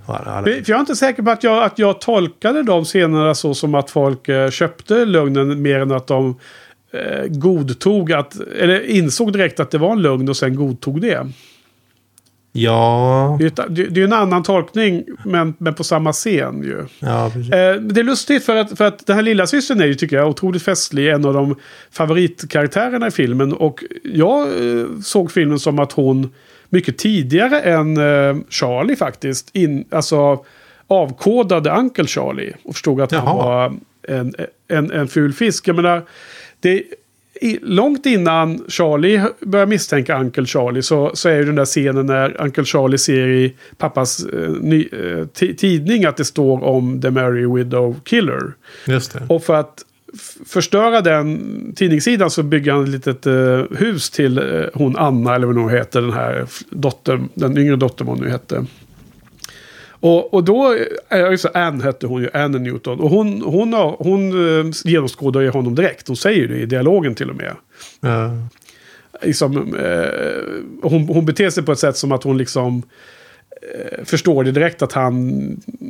För jag är inte säker på att jag, att jag tolkade de scenerna så som att folk eh, köpte lögnen mer än att de eh, godtog att, eller insåg direkt att det var en lögn och sen godtog det. Ja. Det är, är en annan tolkning men, men på samma scen ju. Ja, eh, det är lustigt för att, för att den här lilla systern är ju tycker jag otroligt festlig. En av de favoritkaraktärerna i filmen. Och jag eh, såg filmen som att hon mycket tidigare än eh, Charlie faktiskt. In, alltså avkodade Uncle Charlie. Och förstod att Jaha. han var en, en, en ful fisk. Jag menar, det, i, långt innan Charlie börjar misstänka Uncle Charlie så, så är ju den där scenen när Uncle Charlie ser i pappas eh, ny, eh, tidning att det står om The Mary Widow Killer. Just det. Och för att förstöra den tidningssidan så bygger han ett litet uh, hus till uh, hon Anna, eller vad hon heter, den här dottern, den yngre dottern vad hon nu hette. Och, och då, äh, så Anne hette hon ju, Anne Newton. Och hon, hon, hon, hon uh, genomskådar ju honom direkt. Hon säger det i dialogen till och med. Mm. Liksom, uh, hon, hon beter sig på ett sätt som att hon liksom förstår det direkt att han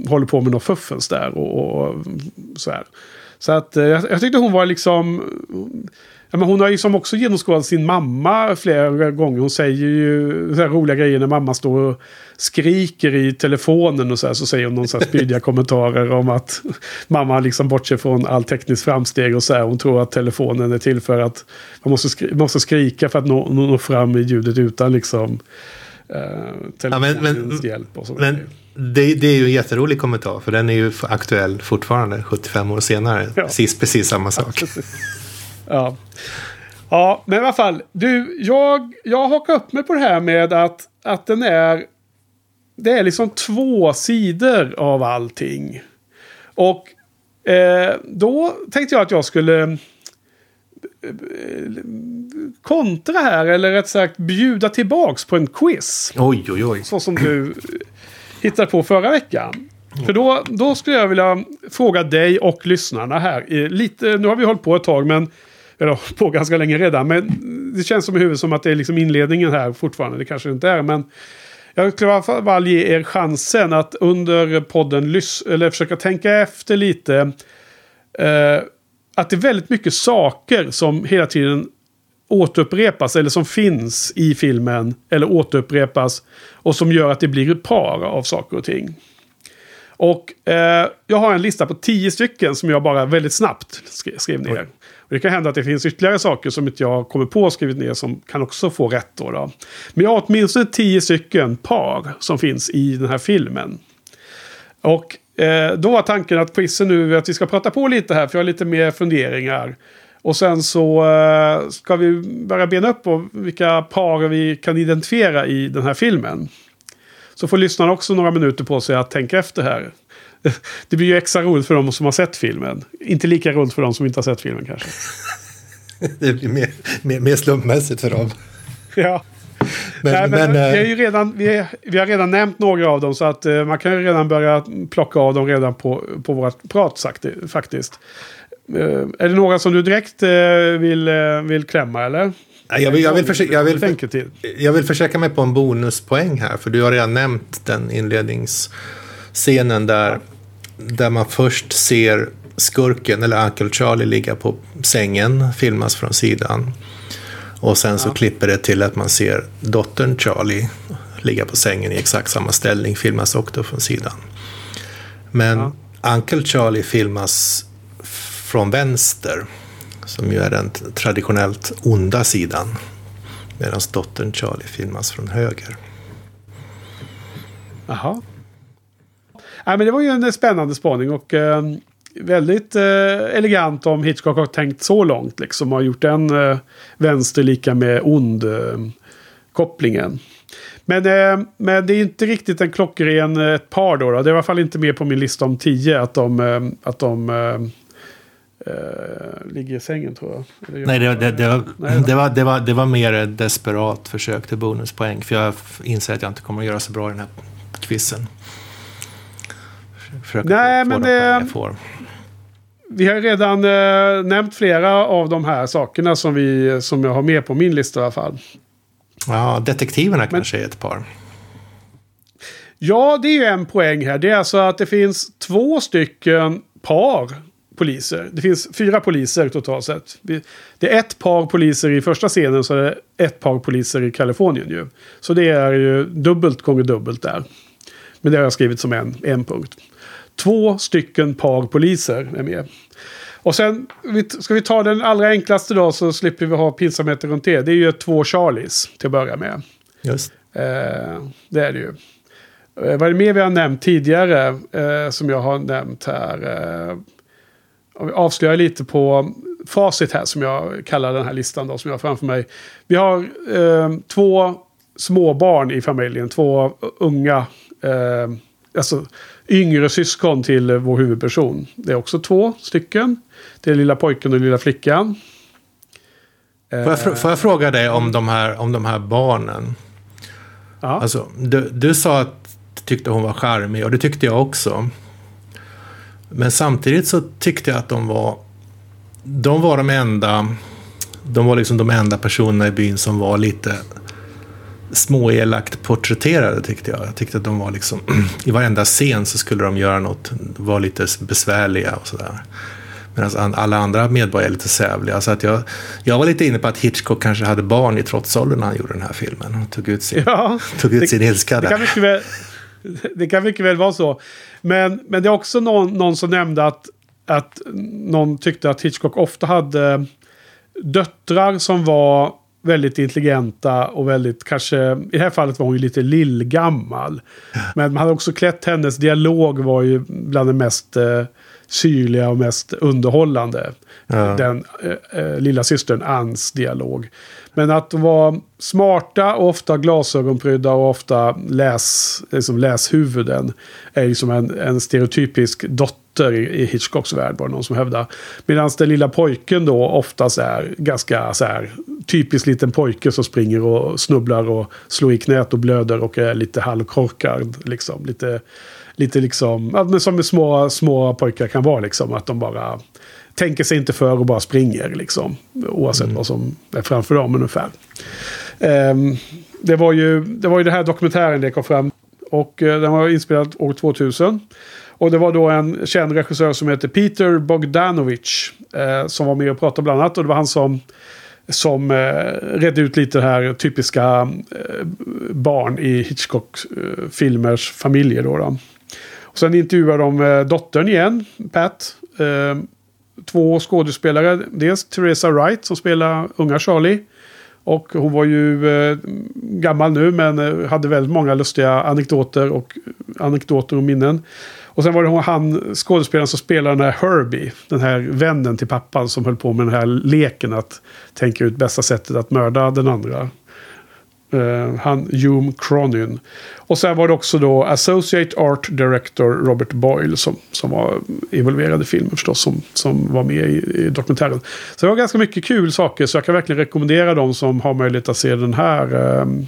håller på med något fuffens där. Och, och så här. Så att jag, jag tyckte hon var liksom... men hon har ju som också genomskådat sin mamma flera gånger. Hon säger ju så roliga grejer när mamma står och skriker i telefonen och så här. Så säger hon någon så här spydiga kommentarer om att mamma liksom bortser från all teknisk framsteg och så här. Hon tror att telefonen är till för att man måste, skri måste skrika för att nå, nå fram i ljudet utan liksom eh, telefonens ja, men, men, hjälp. Och så men, det, det, är ju en jätterolig kommentar för den är ju aktuell fortfarande 75 år senare. Ja. Precis, precis samma sak. Ja, Ja. Ja, men i alla fall. Du, jag, jag hakar upp mig på det här med att, att den är... Det är liksom två sidor av allting. Och eh, då tänkte jag att jag skulle eh, kontra här, eller rätt sagt bjuda tillbaks på en quiz. Oj, oj, oj. Så som du hittade på förra veckan. För då, då skulle jag vilja fråga dig och lyssnarna här. Lite, nu har vi hållit på ett tag, men eller på ganska länge redan. Men det känns som i huvudet som att det är liksom inledningen här fortfarande. Det kanske det inte är. Men jag skulle i alla fall ge er chansen att under podden eller försöka tänka efter lite. Eh, att det är väldigt mycket saker som hela tiden återupprepas eller som finns i filmen eller återupprepas och som gör att det blir ett par av saker och ting. Och eh, jag har en lista på tio stycken som jag bara väldigt snabbt skrev ner. Och det kan hända att det finns ytterligare saker som inte jag kommer på och skrivit ner som kan också få rätt. Då, då. Men jag har åtminstone tio stycken par som finns i den här filmen. Och eh, då var tanken att quizen nu att vi ska prata på lite här för jag har lite mer funderingar. Och sen så eh, ska vi börja bena upp på vilka par vi kan identifiera i den här filmen. Så får lyssnarna också några minuter på sig att tänka efter här. Det blir ju extra roligt för de som har sett filmen. Inte lika roligt för de som inte har sett filmen kanske. det blir mer, mer, mer slumpmässigt för dem. Ja. Men, Nej, men, men, vi, har ju redan, vi, vi, har redan nämnt några av dem så att man kan ju redan börja plocka av dem redan på, på vårt prat faktiskt. Uh, är det några som du direkt uh, vill, vill klämma eller? Jag vill, jag, vill försöka, jag, vill, jag vill försöka mig på en bonuspoäng här. För du har redan nämnt den inledningsscenen där, där man först ser skurken, eller Uncle Charlie, ligga på sängen, filmas från sidan. Och sen så ja. klipper det till att man ser dottern Charlie ligga på sängen i exakt samma ställning, filmas också från sidan. Men ja. Uncle Charlie filmas från vänster som ju är den traditionellt onda sidan. Medan dottern Charlie filmas från höger. Jaha. Ja, men det var ju en spännande spaning och eh, väldigt eh, elegant om Hitchcock har tänkt så långt. Liksom har gjort den eh, vänster lika med ond eh, kopplingen. Men, eh, men det är inte riktigt en klockren eh, ett par då, då. Det är i alla fall inte med på min lista om tio att de, eh, att de Uh, ligger i sängen tror jag. Nej, det, det, det, var, Nej det, var, det, var, det var mer ett desperat försök till bonuspoäng. För jag inser att jag inte kommer att göra så bra i den här quizen. Försöka Nej, men det. Vi har redan uh, nämnt flera av de här sakerna som, vi, som jag har med på min lista i alla fall. Ja, detektiverna men, kanske är ett par. Ja, det är ju en poäng här. Det är alltså att det finns två stycken par poliser. Det finns fyra poliser totalt sett. Det är ett par poliser i första scenen så är det ett par poliser i Kalifornien ju. Så det är ju dubbelt gånger dubbelt där. Men det har jag skrivit som en, en punkt. Två stycken par poliser är med. Och sen ska vi ta den allra enklaste då så slipper vi ha pinsamheter runt det. Det är ju två Charlies till att börja med. Just. Eh, det är det ju. Eh, vad är det mer vi har nämnt tidigare eh, som jag har nämnt här? Eh, om vi avslöjar lite på facit här som jag kallar den här listan då som jag har framför mig. Vi har eh, två små barn i familjen, två unga, eh, alltså yngre syskon till vår huvudperson. Det är också två stycken. Det är lilla pojken och lilla flickan. Får jag, får jag fråga dig om de här, om de här barnen? Ja. Alltså, du, du sa att du tyckte hon var charmig och det tyckte jag också. Men samtidigt så tyckte jag att de var, de var de enda, de var liksom de enda personerna i byn som var lite småelakt porträtterade tyckte jag. Jag tyckte att de var liksom, i varenda scen så skulle de göra något, vara lite besvärliga och sådär. Medan alla andra medborgare är lite sävliga. Så att jag, jag var lite inne på att Hitchcock kanske hade barn i trotsåldern när han gjorde den här filmen. Och tog ut sin, ja, tog ut det, sin ilska där. Det kan, väl, det kan mycket väl vara så. Men, men det är också någon, någon som nämnde att, att någon tyckte att Hitchcock ofta hade döttrar som var väldigt intelligenta och väldigt kanske, i det här fallet var hon ju lite lillgammal. Men man hade också klätt hennes dialog var ju bland det mest eh, syrliga och mest underhållande. Ja. Den eh, eh, lilla systern Anns dialog. Men att de var smarta och ofta glasögonprydda och ofta läs, liksom läshuvuden. Är liksom en, en stereotypisk dotter i, Hitchcocks värld var det någon som hävdade. Medan den lilla pojken då oftast är ganska så här typisk liten pojke som springer och snubblar och slår i knät och blöder och är lite halvkorkad. Liksom. Lite, lite liksom, ja, som små, små pojkar kan vara liksom. Att de bara tänker sig inte för och bara springer liksom. Oavsett mm. vad som är framför dem ungefär. Um, det, var ju, det var ju den här dokumentären det kom fram. Och uh, den var inspelad år 2000. Och det var då en känd regissör som heter Peter Bogdanovich. Eh, som var med och pratade bland annat. Och det var han som som eh, redde ut lite det här typiska eh, barn i Hitchcock-filmers eh, familjer. Då, då. Och sen intervjuade de eh, dottern igen, Pat. Eh, två skådespelare. Dels Theresa Wright som spelar unga Charlie. Och hon var ju eh, gammal nu men eh, hade väldigt många lustiga anekdoter och, anekdoter och minnen. Och sen var det han skådespelaren som spelade den här Herbie. Den här vännen till pappan som höll på med den här leken att tänka ut bästa sättet att mörda den andra. Uh, han Hume Cronin. Och sen var det också då Associate Art Director Robert Boyle som, som var involverad i filmen förstås. Som, som var med i, i dokumentären. Så det var ganska mycket kul saker. Så jag kan verkligen rekommendera de som har möjlighet att se den här um,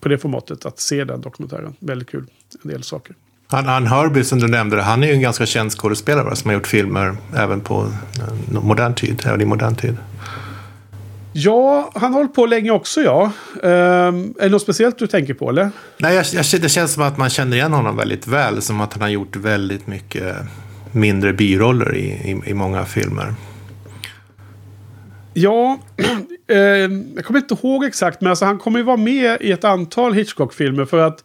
på det formatet. Att se den dokumentären. Väldigt kul. En del saker. Han, Herbie som du nämnde, han är ju en ganska känd skådespelare som har gjort filmer även på eh, modern tid, även i modern tid. Ja, han har hållit på länge också ja. Um, är det något speciellt du tänker på eller? Nej, jag, jag, det känns som att man känner igen honom väldigt väl. Som att han har gjort väldigt mycket mindre biroller i, i, i många filmer. Ja, eh, jag kommer inte ihåg exakt. Men alltså, han kommer ju vara med i ett antal Hitchcock-filmer. För att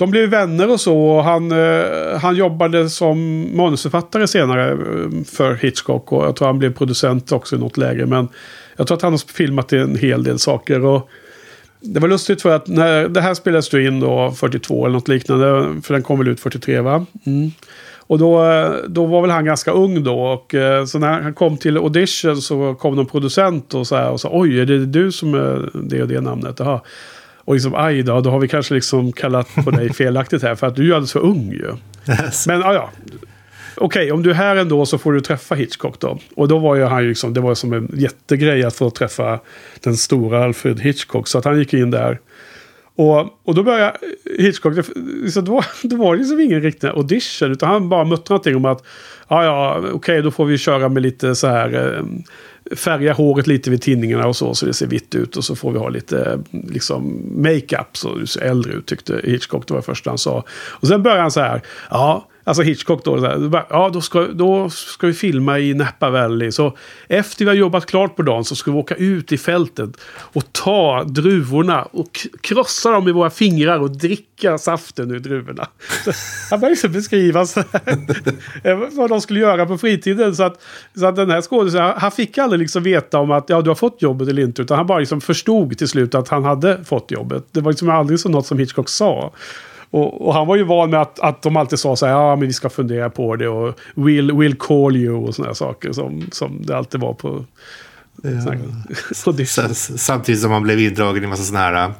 de blev vänner och så. Och han, eh, han jobbade som manusförfattare senare eh, för Hitchcock. Och jag tror han blev producent också i något läge. Men jag tror att han har filmat en hel del saker. Och det var lustigt för att när det här spelades du in då 42 eller något liknande. För den kom väl ut 43 va? Mm. Och då, eh, då var väl han ganska ung då. Och eh, så när han kom till audition så kom någon producent och, så här, och sa oj är det du som är det och det namnet? Aha. Och liksom aj då, då har vi kanske liksom kallat på dig felaktigt här för att du är alldeles för ung ju. Yes. Men ja, ja. Okej, okay, om du är här ändå så får du träffa Hitchcock då. Och då var ju han liksom, det var som en jättegrej att få träffa den stora Alfred Hitchcock. Så att han gick in där. Och, och då började Hitchcock, så då, då var det liksom ingen riktig audition. Utan han bara muttrade någonting om att, ja ja, okej okay, då får vi köra med lite så här. Färga håret lite vid tinningarna och så, så det ser vitt ut. Och så får vi ha lite liksom, makeup så du ser äldre ut, tyckte Hitchcock. Det var det första han sa. Och sen började han så här, ja, Alltså Hitchcock då. ja, då ska, då ska vi filma i Napa Valley. Så efter vi har jobbat klart på dagen så ska vi åka ut i fältet och ta druvorna och krossa dem i våra fingrar och dricka saften ur druvorna. Så han började liksom beskriva så här, eh, vad de skulle göra på fritiden. Så att, så att den här skådespelaren, han fick aldrig liksom veta om att ja, du har fått jobbet eller inte. Utan han bara liksom förstod till slut att han hade fått jobbet. Det var liksom aldrig så något som Hitchcock sa. Och, och, han var ju van med att, att de alltid sa så här, ja men vi ska fundera på det och we'll, we'll call you och sådana saker som, som det alltid var på... Ja. Samtidigt som han blev indragen i en massa sådana här äh,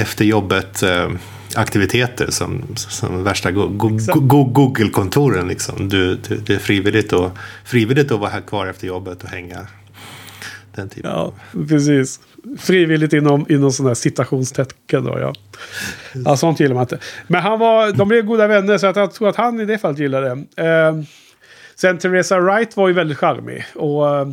efter jobbet äh, aktiviteter som, som värsta go go go Google-kontoren. Liksom. Du, du, det är frivilligt, och, frivilligt att vara här kvar efter jobbet och hänga. Den typen. Ja, precis frivilligt inom, inom sådana här citationstecken. Då, ja. ja, sånt gillar man inte. Men han var, de blev goda vänner så att jag tror att han i det fallet gillade det. Eh, sen Teresa Wright var ju väldigt charmig. Och, eh,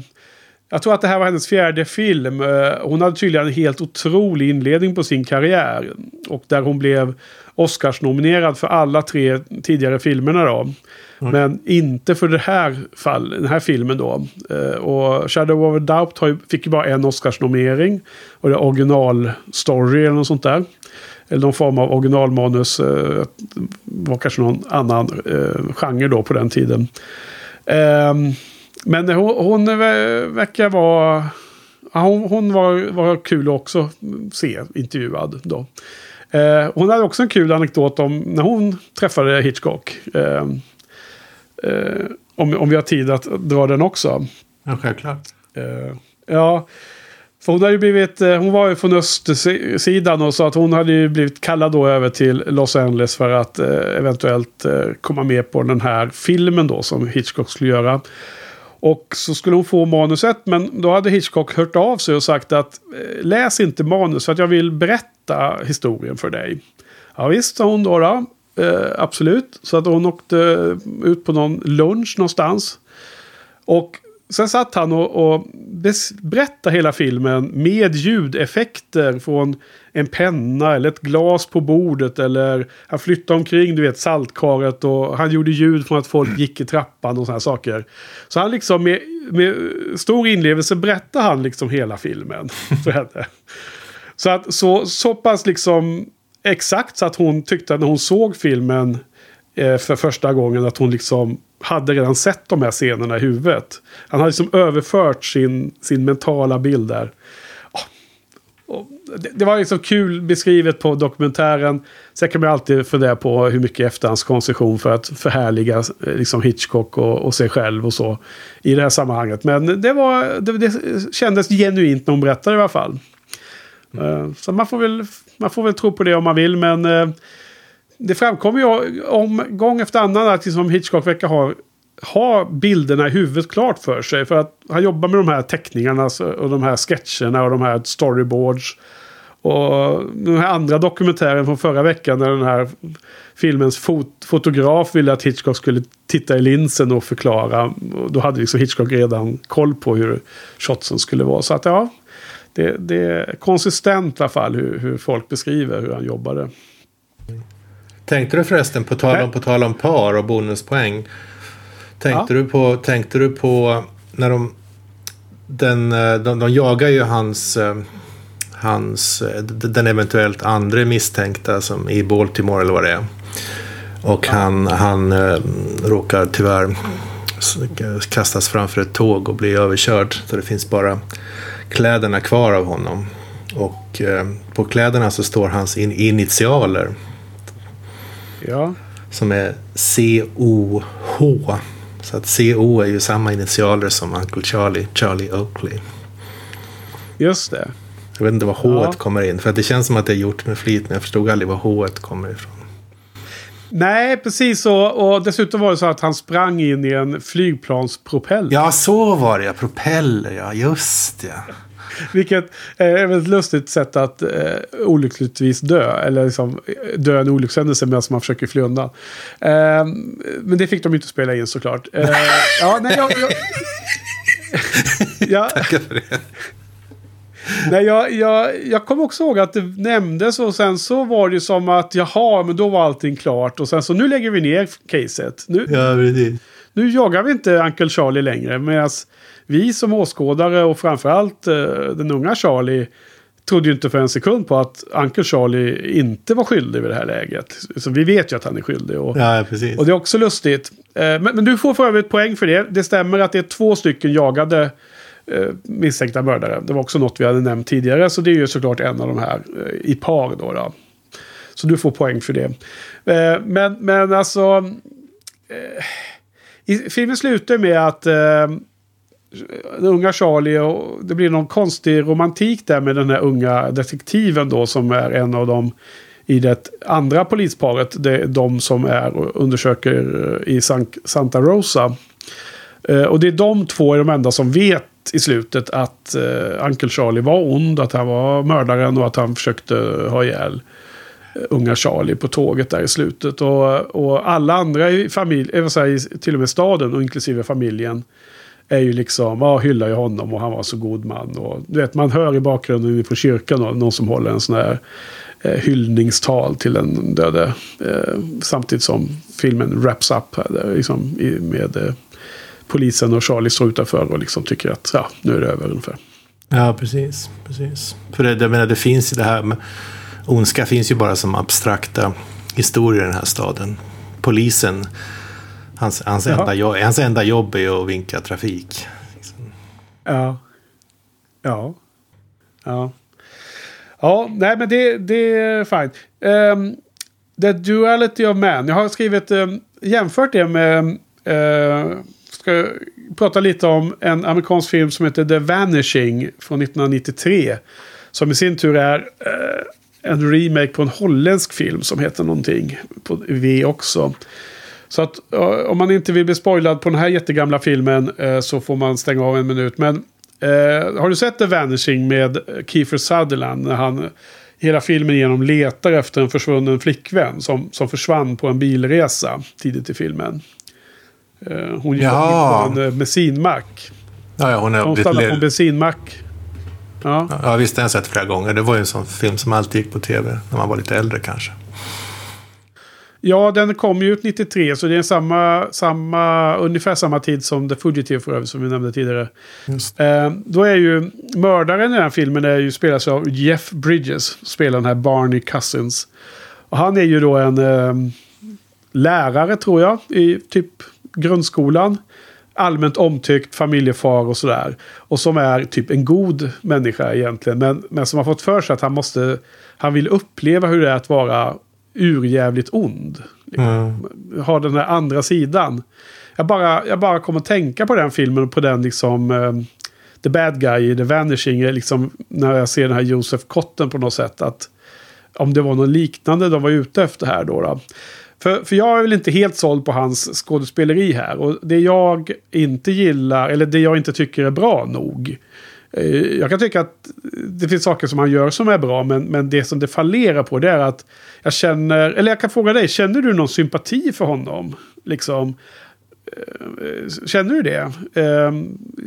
Jag tror att det här var hennes fjärde film. Eh, hon hade tydligen en helt otrolig inledning på sin karriär. Och där hon blev Oscars-nominerad för alla tre tidigare filmerna då. Mm. Men inte för det här fall, den här filmen då. Eh, och Shadow of a Doubt fick ju bara en Oscars-nominering. Och det är originalstory eller något sånt där. Eller någon form av originalmanus. Eh, var kanske någon annan eh, genre då på den tiden. Eh, men hon, hon verkar vara... hon, hon var, var kul också se intervjuad då. Eh, hon hade också en kul anekdot om när hon träffade Hitchcock. Eh, eh, om, om vi har tid att dra den också. Ja, självklart. Eh, ja, för hon, hade blivit, eh, hon var ju från östsidan och sa att hon hade ju blivit kallad då över till Los Angeles för att eh, eventuellt komma med på den här filmen då som Hitchcock skulle göra. Och så skulle hon få manuset men då hade Hitchcock hört av sig och sagt att läs inte manus för att jag vill berätta historien för dig. Ja visst, sa hon då. då. Eh, absolut. Så att hon åkte ut på någon lunch någonstans. Och sen satt han och, och berättade hela filmen med ljudeffekter från en penna eller ett glas på bordet. Eller han flyttade omkring, du vet, saltkaret och han gjorde ljud från att folk gick i trappan och sådana saker. Så han liksom med, med stor inlevelse berättade han liksom hela filmen för henne. Så att så, så pass liksom exakt så att hon tyckte när hon såg filmen eh, för första gången att hon liksom hade redan sett de här scenerna i huvudet. Han hade liksom överfört sin, sin mentala bild där. Ah, det, det, var liksom kul beskrivet på dokumentären. Sen kan man alltid fundera på hur mycket efterhandskonstruktion för att förhärliga eh, liksom Hitchcock och, och, sig själv och så. I det här sammanhanget. Men det, var, det, det kändes genuint när hon berättade i alla fall. Mm. Så man får, väl, man får väl tro på det om man vill. Men eh, det framkommer ju om gång efter annan att liksom Hitchcock verkar ha, ha bilderna i huvudet klart för sig. För att han jobbar med de här teckningarna alltså, och de här sketcherna och de här storyboards. Och den här andra dokumentären från förra veckan när den här filmens fot fotograf ville att Hitchcock skulle titta i linsen och förklara. då hade liksom Hitchcock redan koll på hur shotsen skulle vara. Så att ja, det, det är konsistent i alla fall hur, hur folk beskriver hur han jobbade. Tänkte du förresten, på tal om, på tal om par och bonuspoäng. Tänkte, ja. du på, tänkte du på när de, den, de, de jagar ju hans, hans, den eventuellt andra misstänkta som i Baltimore eller vad det är. Och han, han råkar tyvärr kastas framför ett tåg och blir överkörd. Så det finns bara kläderna kvar av honom. Och eh, på kläderna så står hans in initialer. Ja. Som är C-O-H. Så att C-O är ju samma initialer som Uncle Charlie, Charlie Oakley. Just det. Jag vet inte var H ja. kommer in. För att det känns som att det är gjort med flit. Men jag förstod aldrig var H kommer ifrån. Nej, precis så. Och dessutom var det så att han sprang in i en flygplanspropeller. Ja, så var det ja. Propeller, ja. Just ja. Vilket är ett väldigt lustigt sätt att eh, olyckligtvis dö. Eller liksom dö en olyckshändelse medan man försöker fly undan. Eh, men det fick de inte spela in såklart. Eh, ja, nej, jag, jag... ja. Tackar för det. Nej, jag, jag, jag kommer också ihåg att det nämndes och sen så var det som att jaha, men då var allting klart. Och sen så nu lägger vi ner caset. Nu, ja, precis. nu jagar vi inte Uncle Charlie längre. Medan vi som åskådare och framförallt eh, den unga Charlie trodde ju inte för en sekund på att Uncle Charlie inte var skyldig vid det här läget. Så vi vet ju att han är skyldig. Och, ja, och det är också lustigt. Eh, men, men, du får för övrigt poäng för det. Det stämmer att det är två stycken jagade eh, misstänkta mördare. Det var också något vi hade nämnt tidigare. Så det är ju såklart en av de här eh, i par då. då. Så du får poäng för det. Eh, men, men alltså... Eh, i, filmen slutar med att eh, den unga Charlie och det blir någon konstig romantik där med den här unga detektiven då som är en av dem i det andra polisparet. Det är de som är och undersöker eh, i Santa Rosa. Eh, och det är de två är de enda som vet i slutet att eh, Uncle Charlie var ond, att han var mördaren och att han försökte ha ihjäl eh, unga Charlie på tåget där i slutet. Och, och alla andra i familjen, eh, till och med staden och inklusive familjen, är ju liksom, ja, hyllar ju honom och han var så god man. Och, du vet, man hör i bakgrunden på kyrkan någon, någon som håller en sån här eh, hyllningstal till den döde. Eh, samtidigt som filmen wraps up här, liksom, i, med eh, polisen och Charlie står utanför och liksom tycker att ja, nu är det över ungefär. Ja, precis. precis. För det, jag menar, det finns ju det här med ondska finns ju bara som abstrakta historier i den här staden. Polisen, hans, hans, enda, jobb, hans enda jobb är att vinka trafik. Ja. Ja. Ja. Ja, nej men det, det är fint. Um, The Duality of Man. Jag har skrivit, um, jämfört det med, uh, ska prata lite om en amerikansk film som heter The Vanishing från 1993. Som i sin tur är eh, en remake på en holländsk film som heter någonting på V också. Så att om man inte vill bli spoilad på den här jättegamla filmen eh, så får man stänga av en minut. Men eh, har du sett The Vanishing med Kiefer Sutherland när han hela filmen igenom letar efter en försvunnen flickvän som, som försvann på en bilresa tidigt i filmen hon gick på en bensinmack. Ja, ja, hon är hon stannade på en bensinmack. Ja. ja, visst, den har jag sett flera gånger. Det var ju en sån film som alltid gick på tv när man var lite äldre kanske. Ja, den kom ju ut 93 så det är samma, samma, ungefär samma tid som The Fugitive för övrigt som vi nämnde tidigare. Eh, då är ju mördaren i den här filmen är ju spelas av Jeff Bridges, spelar den här Barney Cousins. Och han är ju då en eh, lärare tror jag i typ grundskolan allmänt omtyckt familjefar och sådär. Och som är typ en god människa egentligen. Men, men som har fått för sig att han måste... Han vill uppleva hur det är att vara urjävligt ond. Liksom. Mm. Ha den där andra sidan. Jag bara, jag bara kom att tänka på den filmen och på den liksom... Uh, The Bad Guy i The Vanishing. Liksom, när jag ser den här Joseph Cotten på något sätt. Att om det var något liknande de var ute efter här då. då. För, för jag är väl inte helt såld på hans skådespeleri här. Och det jag inte gillar, eller det jag inte tycker är bra nog. Eh, jag kan tycka att det finns saker som han gör som är bra, men, men det som det fallerar på det är att jag känner, eller jag kan fråga dig, känner du någon sympati för honom? Liksom, eh, Känner du det? Eh,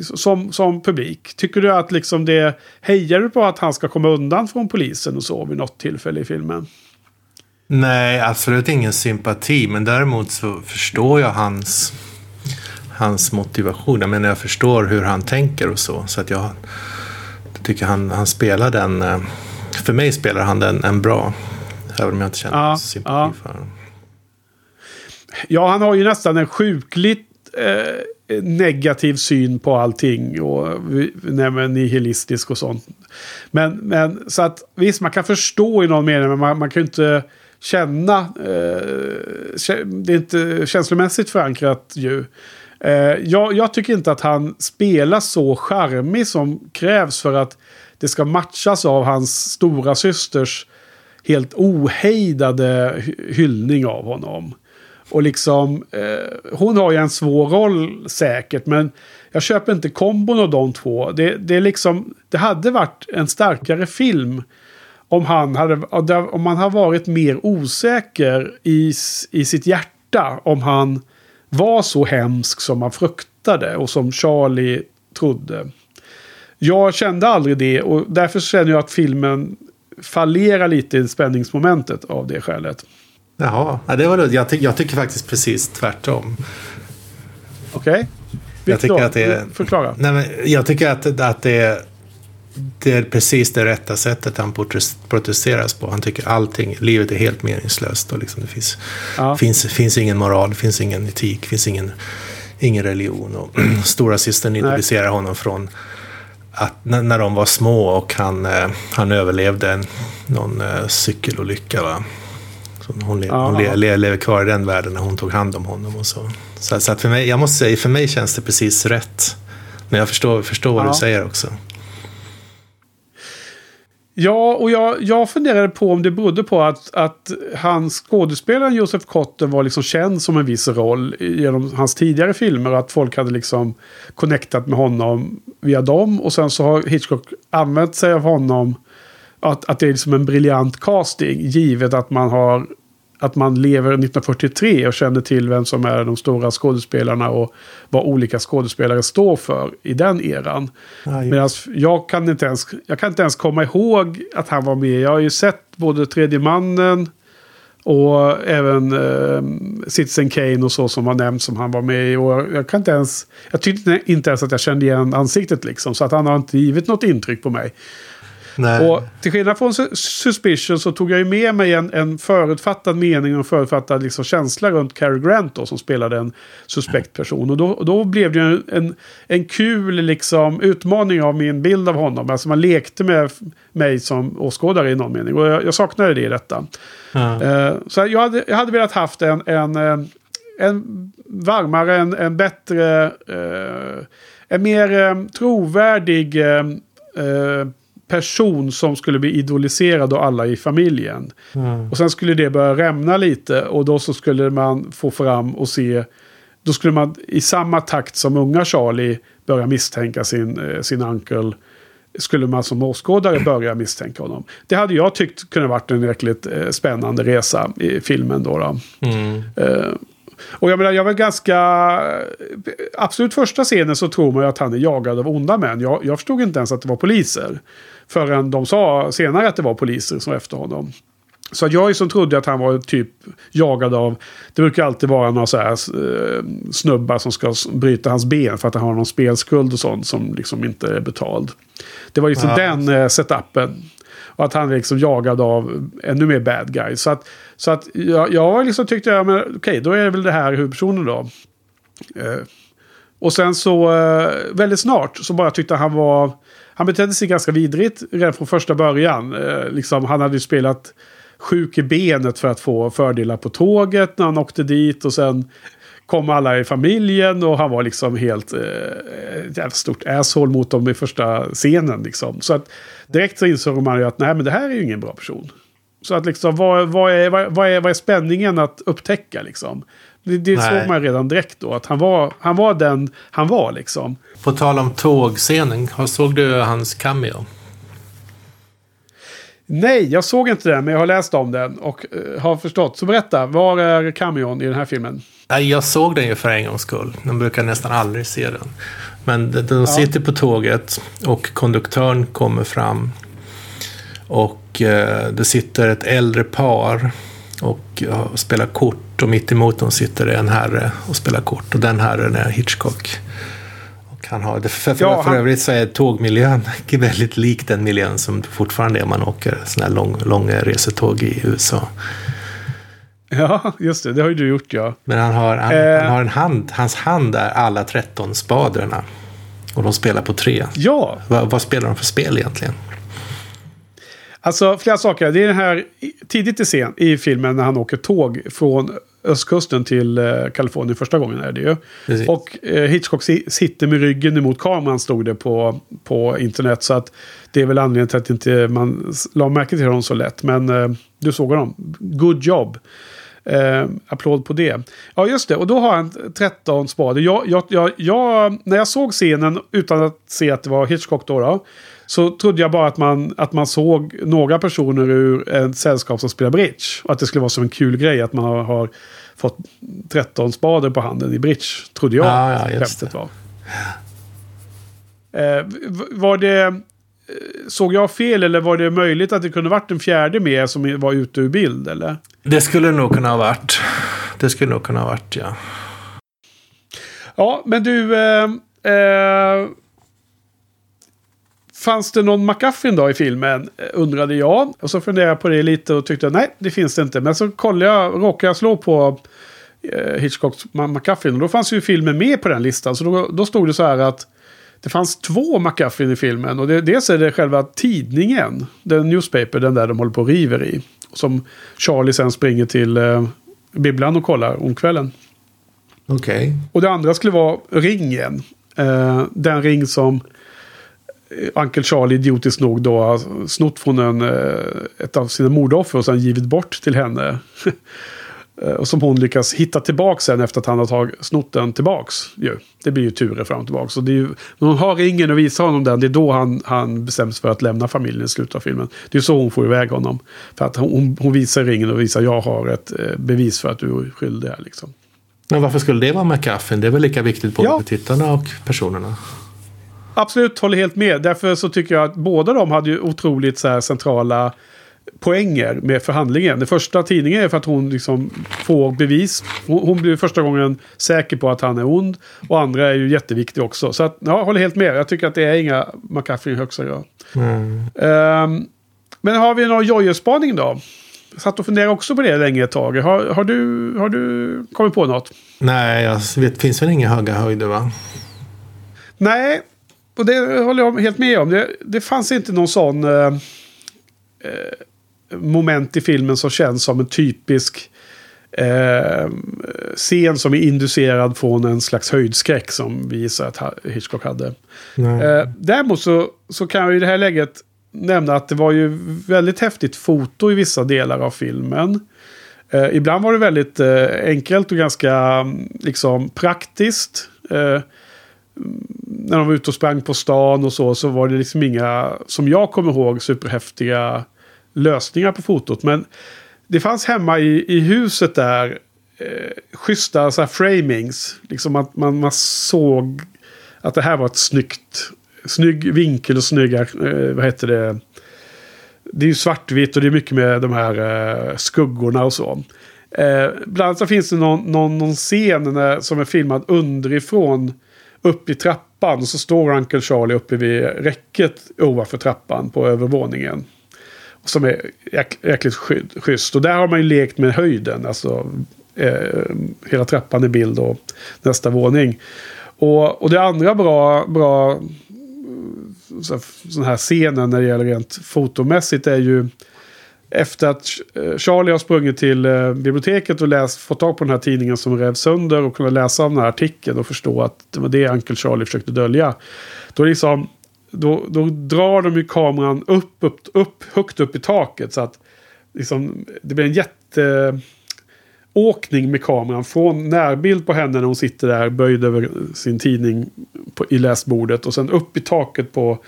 som, som publik? Tycker du att liksom det... Hejar du på att han ska komma undan från polisen och så vid något tillfälle i filmen? Nej, absolut ingen sympati. Men däremot så förstår jag hans, hans motivation. Jag menar, jag förstår hur han tänker och så. Så att jag tycker han, han spelar den... Eh, för mig spelar han den en bra. Även om jag inte känner ja, sympati ja. för honom. Ja, han har ju nästan en sjukligt eh, negativ syn på allting. Och nej, nihilistisk och sånt. Men, men så att visst, man kan förstå i någon mening. Men man, man kan ju inte känna. Eh, det är inte känslomässigt förankrat ju. Eh, jag, jag, tycker inte att han spelar så charmig som krävs för att det ska matchas av hans stora systers helt ohejdade hyllning av honom. Och liksom, eh, hon har ju en svår roll säkert, men jag köper inte kombon av de två. Det, det, är liksom, det hade varit en starkare film om han hade, om han har varit mer osäker i, i sitt hjärta. Om han var så hemsk som man fruktade och som Charlie trodde. Jag kände aldrig det och därför känner jag att filmen fallerar lite i spänningsmomentet av det skälet. Jaha, det var jag, ty jag tycker faktiskt precis tvärtom. Okej. Okay. Jag tycker att det är, Förklara. Nej, men jag tycker att, att det är det är precis det rätta sättet han protesteras på. Han tycker allting, livet är helt meningslöst. Och liksom det finns, ja. finns, finns ingen moral, finns ingen etik, finns ingen, ingen religion. Och stora systern identifierar honom från att när, när de var små och han, eh, han överlevde en, någon eh, cykelolycka. Va? Så hon, le, hon le, le, lever kvar i den världen när hon tog hand om honom. Och så så, så att för mig, jag måste säga, för mig känns det precis rätt. Men jag förstår, förstår vad du säger också. Ja, och jag, jag funderade på om det berodde på att, att hans skådespelare Joseph Cotten var liksom känd som en viss roll genom hans tidigare filmer. Att folk hade liksom connectat med honom via dem. Och sen så har Hitchcock använt sig av honom. Att, att det är liksom en briljant casting. Givet att man har att man lever 1943 och känner till vem som är de stora skådespelarna och vad olika skådespelare står för i den eran. Ja, Medan jag kan, inte ens, jag kan inte ens komma ihåg att han var med. Jag har ju sett både Tredje mannen och även eh, Citizen Kane och så som har nämnts som han var med i. Och jag kan inte ens... Jag tyckte inte ens att jag kände igen ansiktet liksom. Så att han har inte givit något intryck på mig. Nej. Och till skillnad från Suspicion så tog jag ju med mig en, en förutfattad mening och en förutfattad liksom känsla runt Cary Grant då, som spelade en suspekt person. Och då, då blev det en, en, en kul liksom, utmaning av min bild av honom. Alltså man lekte med mig som åskådare i någon mening. Och jag, jag saknade det i detta. Mm. Uh, så jag hade, jag hade velat haft en, en, en, en varmare, en, en bättre, uh, en mer uh, trovärdig person som skulle bli idoliserad av alla i familjen. Mm. Och sen skulle det börja rämna lite och då så skulle man få fram och se då skulle man i samma takt som unga Charlie börja misstänka sin, eh, sin uncle skulle man som åskådare börja misstänka honom. Det hade jag tyckt kunde varit en verkligt eh, spännande resa i filmen. Då, då. Mm. Eh, och jag menar, jag var ganska... Absolut första scenen så tror man ju att han är jagad av onda män. Jag, jag förstod inte ens att det var poliser. Förrän de sa senare att det var poliser som var efter honom. Så jag som trodde att han var typ jagad av... Det brukar alltid vara några så här eh, snubbar som ska bryta hans ben för att han har någon spelskuld och sånt som liksom inte är betald. Det var liksom ja. den eh, setupen. Och att han är liksom jagad av ännu mer bad guys. Så att, så att jag, jag liksom tyckte, ja, okej, okay, då är det väl det här huvudpersonen då. Eh, och sen så, eh, väldigt snart, så bara tyckte han var... Han betedde sig ganska vidrigt redan från första början. Eh, liksom, han hade ju spelat sjuk i benet för att få fördelar på tåget när han åkte dit. Och sen kom alla i familjen och han var liksom helt eh, ett stort asshole mot dem i första scenen. Liksom. Så att direkt så insåg man ju att nej men det här är ju ingen bra person. Så att liksom vad, vad, är, vad, vad, är, vad är spänningen att upptäcka liksom? Det, det såg man redan direkt då. Att han var, han var den han var liksom. På tal om tågscenen. Såg du hans cameo? Nej, jag såg inte den. Men jag har läst om den och uh, har förstått. Så berätta, var är cameon i den här filmen? Jag såg den ju för en gångs skull. Man brukar nästan aldrig se den. Men de, de ja. sitter på tåget och konduktören kommer fram. Och eh, det sitter ett äldre par och ja, spelar kort. Och mitt emot dem sitter en herre och spelar kort. Och den herren är Hitchcock. Han har, för, för, ja, för övrigt så är tågmiljön väldigt lik den miljön som fortfarande är man åker sådana här lång, långa resetåg i USA. Ja, just det. Det har ju du gjort, ja. Men han har, han, eh. han har en hand. Hans hand är alla 13 spaderna. Och de spelar på tre. Ja. Va, vad spelar de för spel egentligen? Alltså, flera saker. Det är den här tidigt i scen i filmen när han åker tåg från östkusten till eh, Kalifornien första gången är det ju. Precis. Och eh, Hitchcock si sitter med ryggen emot kameran stod det på, på internet. Så att det är väl anledningen till att inte man la märke till honom så lätt. Men eh, du såg honom. Good job. Eh, applåd på det. Ja, just det. Och då har han 13 spader. Jag, jag, jag, jag, när jag såg scenen utan att se att det var Hitchcock då, då så trodde jag bara att man, att man såg några personer ur ett sällskap som spelar bridge. Och att det skulle vara som en kul grej att man har, har fått 13 spader på handen i bridge. Trodde jag ah, ja, det. var. Eh, var det såg jag fel eller var det möjligt att det kunde varit en fjärde med som var ute ur bild? Eller? Det skulle nog kunna ha varit. Det skulle nog kunna ha varit, ja. Ja, men du... Eh, eh, fanns det någon McGuffin då i filmen? Undrade jag. Och så funderade jag på det lite och tyckte nej, det finns det inte. Men så kollade jag, råkade jag slå på eh, Hitchcocks McGuffin. Och då fanns ju filmen med på den listan. Så då, då stod det så här att det fanns två McGuffin i filmen. Och det, dels är det själva tidningen. Den newspaper, den där de håller på och river i. Som Charlie sen springer till eh, bibblan och kollar om kvällen. Okej. Okay. Och det andra skulle vara ringen. Eh, den ring som Uncle Charlie idiotiskt nog då har snott från en, eh, ett av sina mordoffer och sen givit bort till henne. Eh, och som hon lyckas hitta tillbaka sen efter att han har tagit, snott den tillbaks. Ju. Det blir ju turer fram och tillbaka. Så det är ju, när hon har ringen och visar honom den, det är då han, han bestäms för att lämna familjen i slutet av filmen. Det är så hon får iväg honom. För att hon, hon visar ringen och visar jag har ett eh, bevis för att du är skyldig här. Liksom. Men varför skulle det vara McCuffin? Det är väl lika viktigt både ja. för tittarna och personerna? Absolut, håller helt med. Därför så tycker jag att båda de hade ju otroligt så här centrala poänger med förhandlingen. Den första tidningen är för att hon liksom får bevis. Hon, hon, blir första gången säker på att han är ond. Och andra är ju jätteviktig också. Så att, ja, håller helt med. Jag tycker att det är inga McCaffrey i högsta grad. Mm. Um, men har vi någon Jojo-spaning då? Jag satt och funderade också på det länge ett tag. Har, har, du, har du kommit på något? Nej, jag vet, det finns väl inga höga höjder va? Nej, och det håller jag helt med om. Det, det fanns inte någon sån... Eh, eh, moment i filmen som känns som en typisk eh, scen som är inducerad från en slags höjdskräck som vi gissar att Hitchcock hade. Eh, däremot så, så kan jag i det här läget nämna att det var ju väldigt häftigt foto i vissa delar av filmen. Eh, ibland var det väldigt eh, enkelt och ganska liksom praktiskt. Eh, när de var ute och sprang på stan och så, så var det liksom inga, som jag kommer ihåg, superhäftiga lösningar på fotot. Men det fanns hemma i, i huset där eh, schyssta så här, framings. Liksom att man, man såg att det här var ett snyggt, snygg vinkel och snygga, eh, vad heter det? Det är ju svartvitt och det är mycket med de här eh, skuggorna och så. Eh, bland annat så finns det någon, någon, någon scen när, som är filmad underifrån upp i trappan. Så står Uncle Charlie uppe vid räcket ovanför trappan på övervåningen. Som är jäk, jäkligt schysst. Och där har man ju lekt med höjden. Alltså eh, hela trappan i bild och nästa våning. Och, och det andra bra, bra sån här scenen när det gäller rent fotomässigt är ju efter att Charlie har sprungit till eh, biblioteket och läst, fått tag på den här tidningen som rev sönder och kunnat läsa om den här artikeln och förstå att det var det Uncle Charlie försökte dölja. Då liksom då, då drar de ju kameran upp, upp, upp, högt upp i taket. Så att liksom, det blir en jätteåkning med kameran. Från närbild på henne när hon sitter där böjd över sin tidning på, i läsbordet. Och sen upp i taket på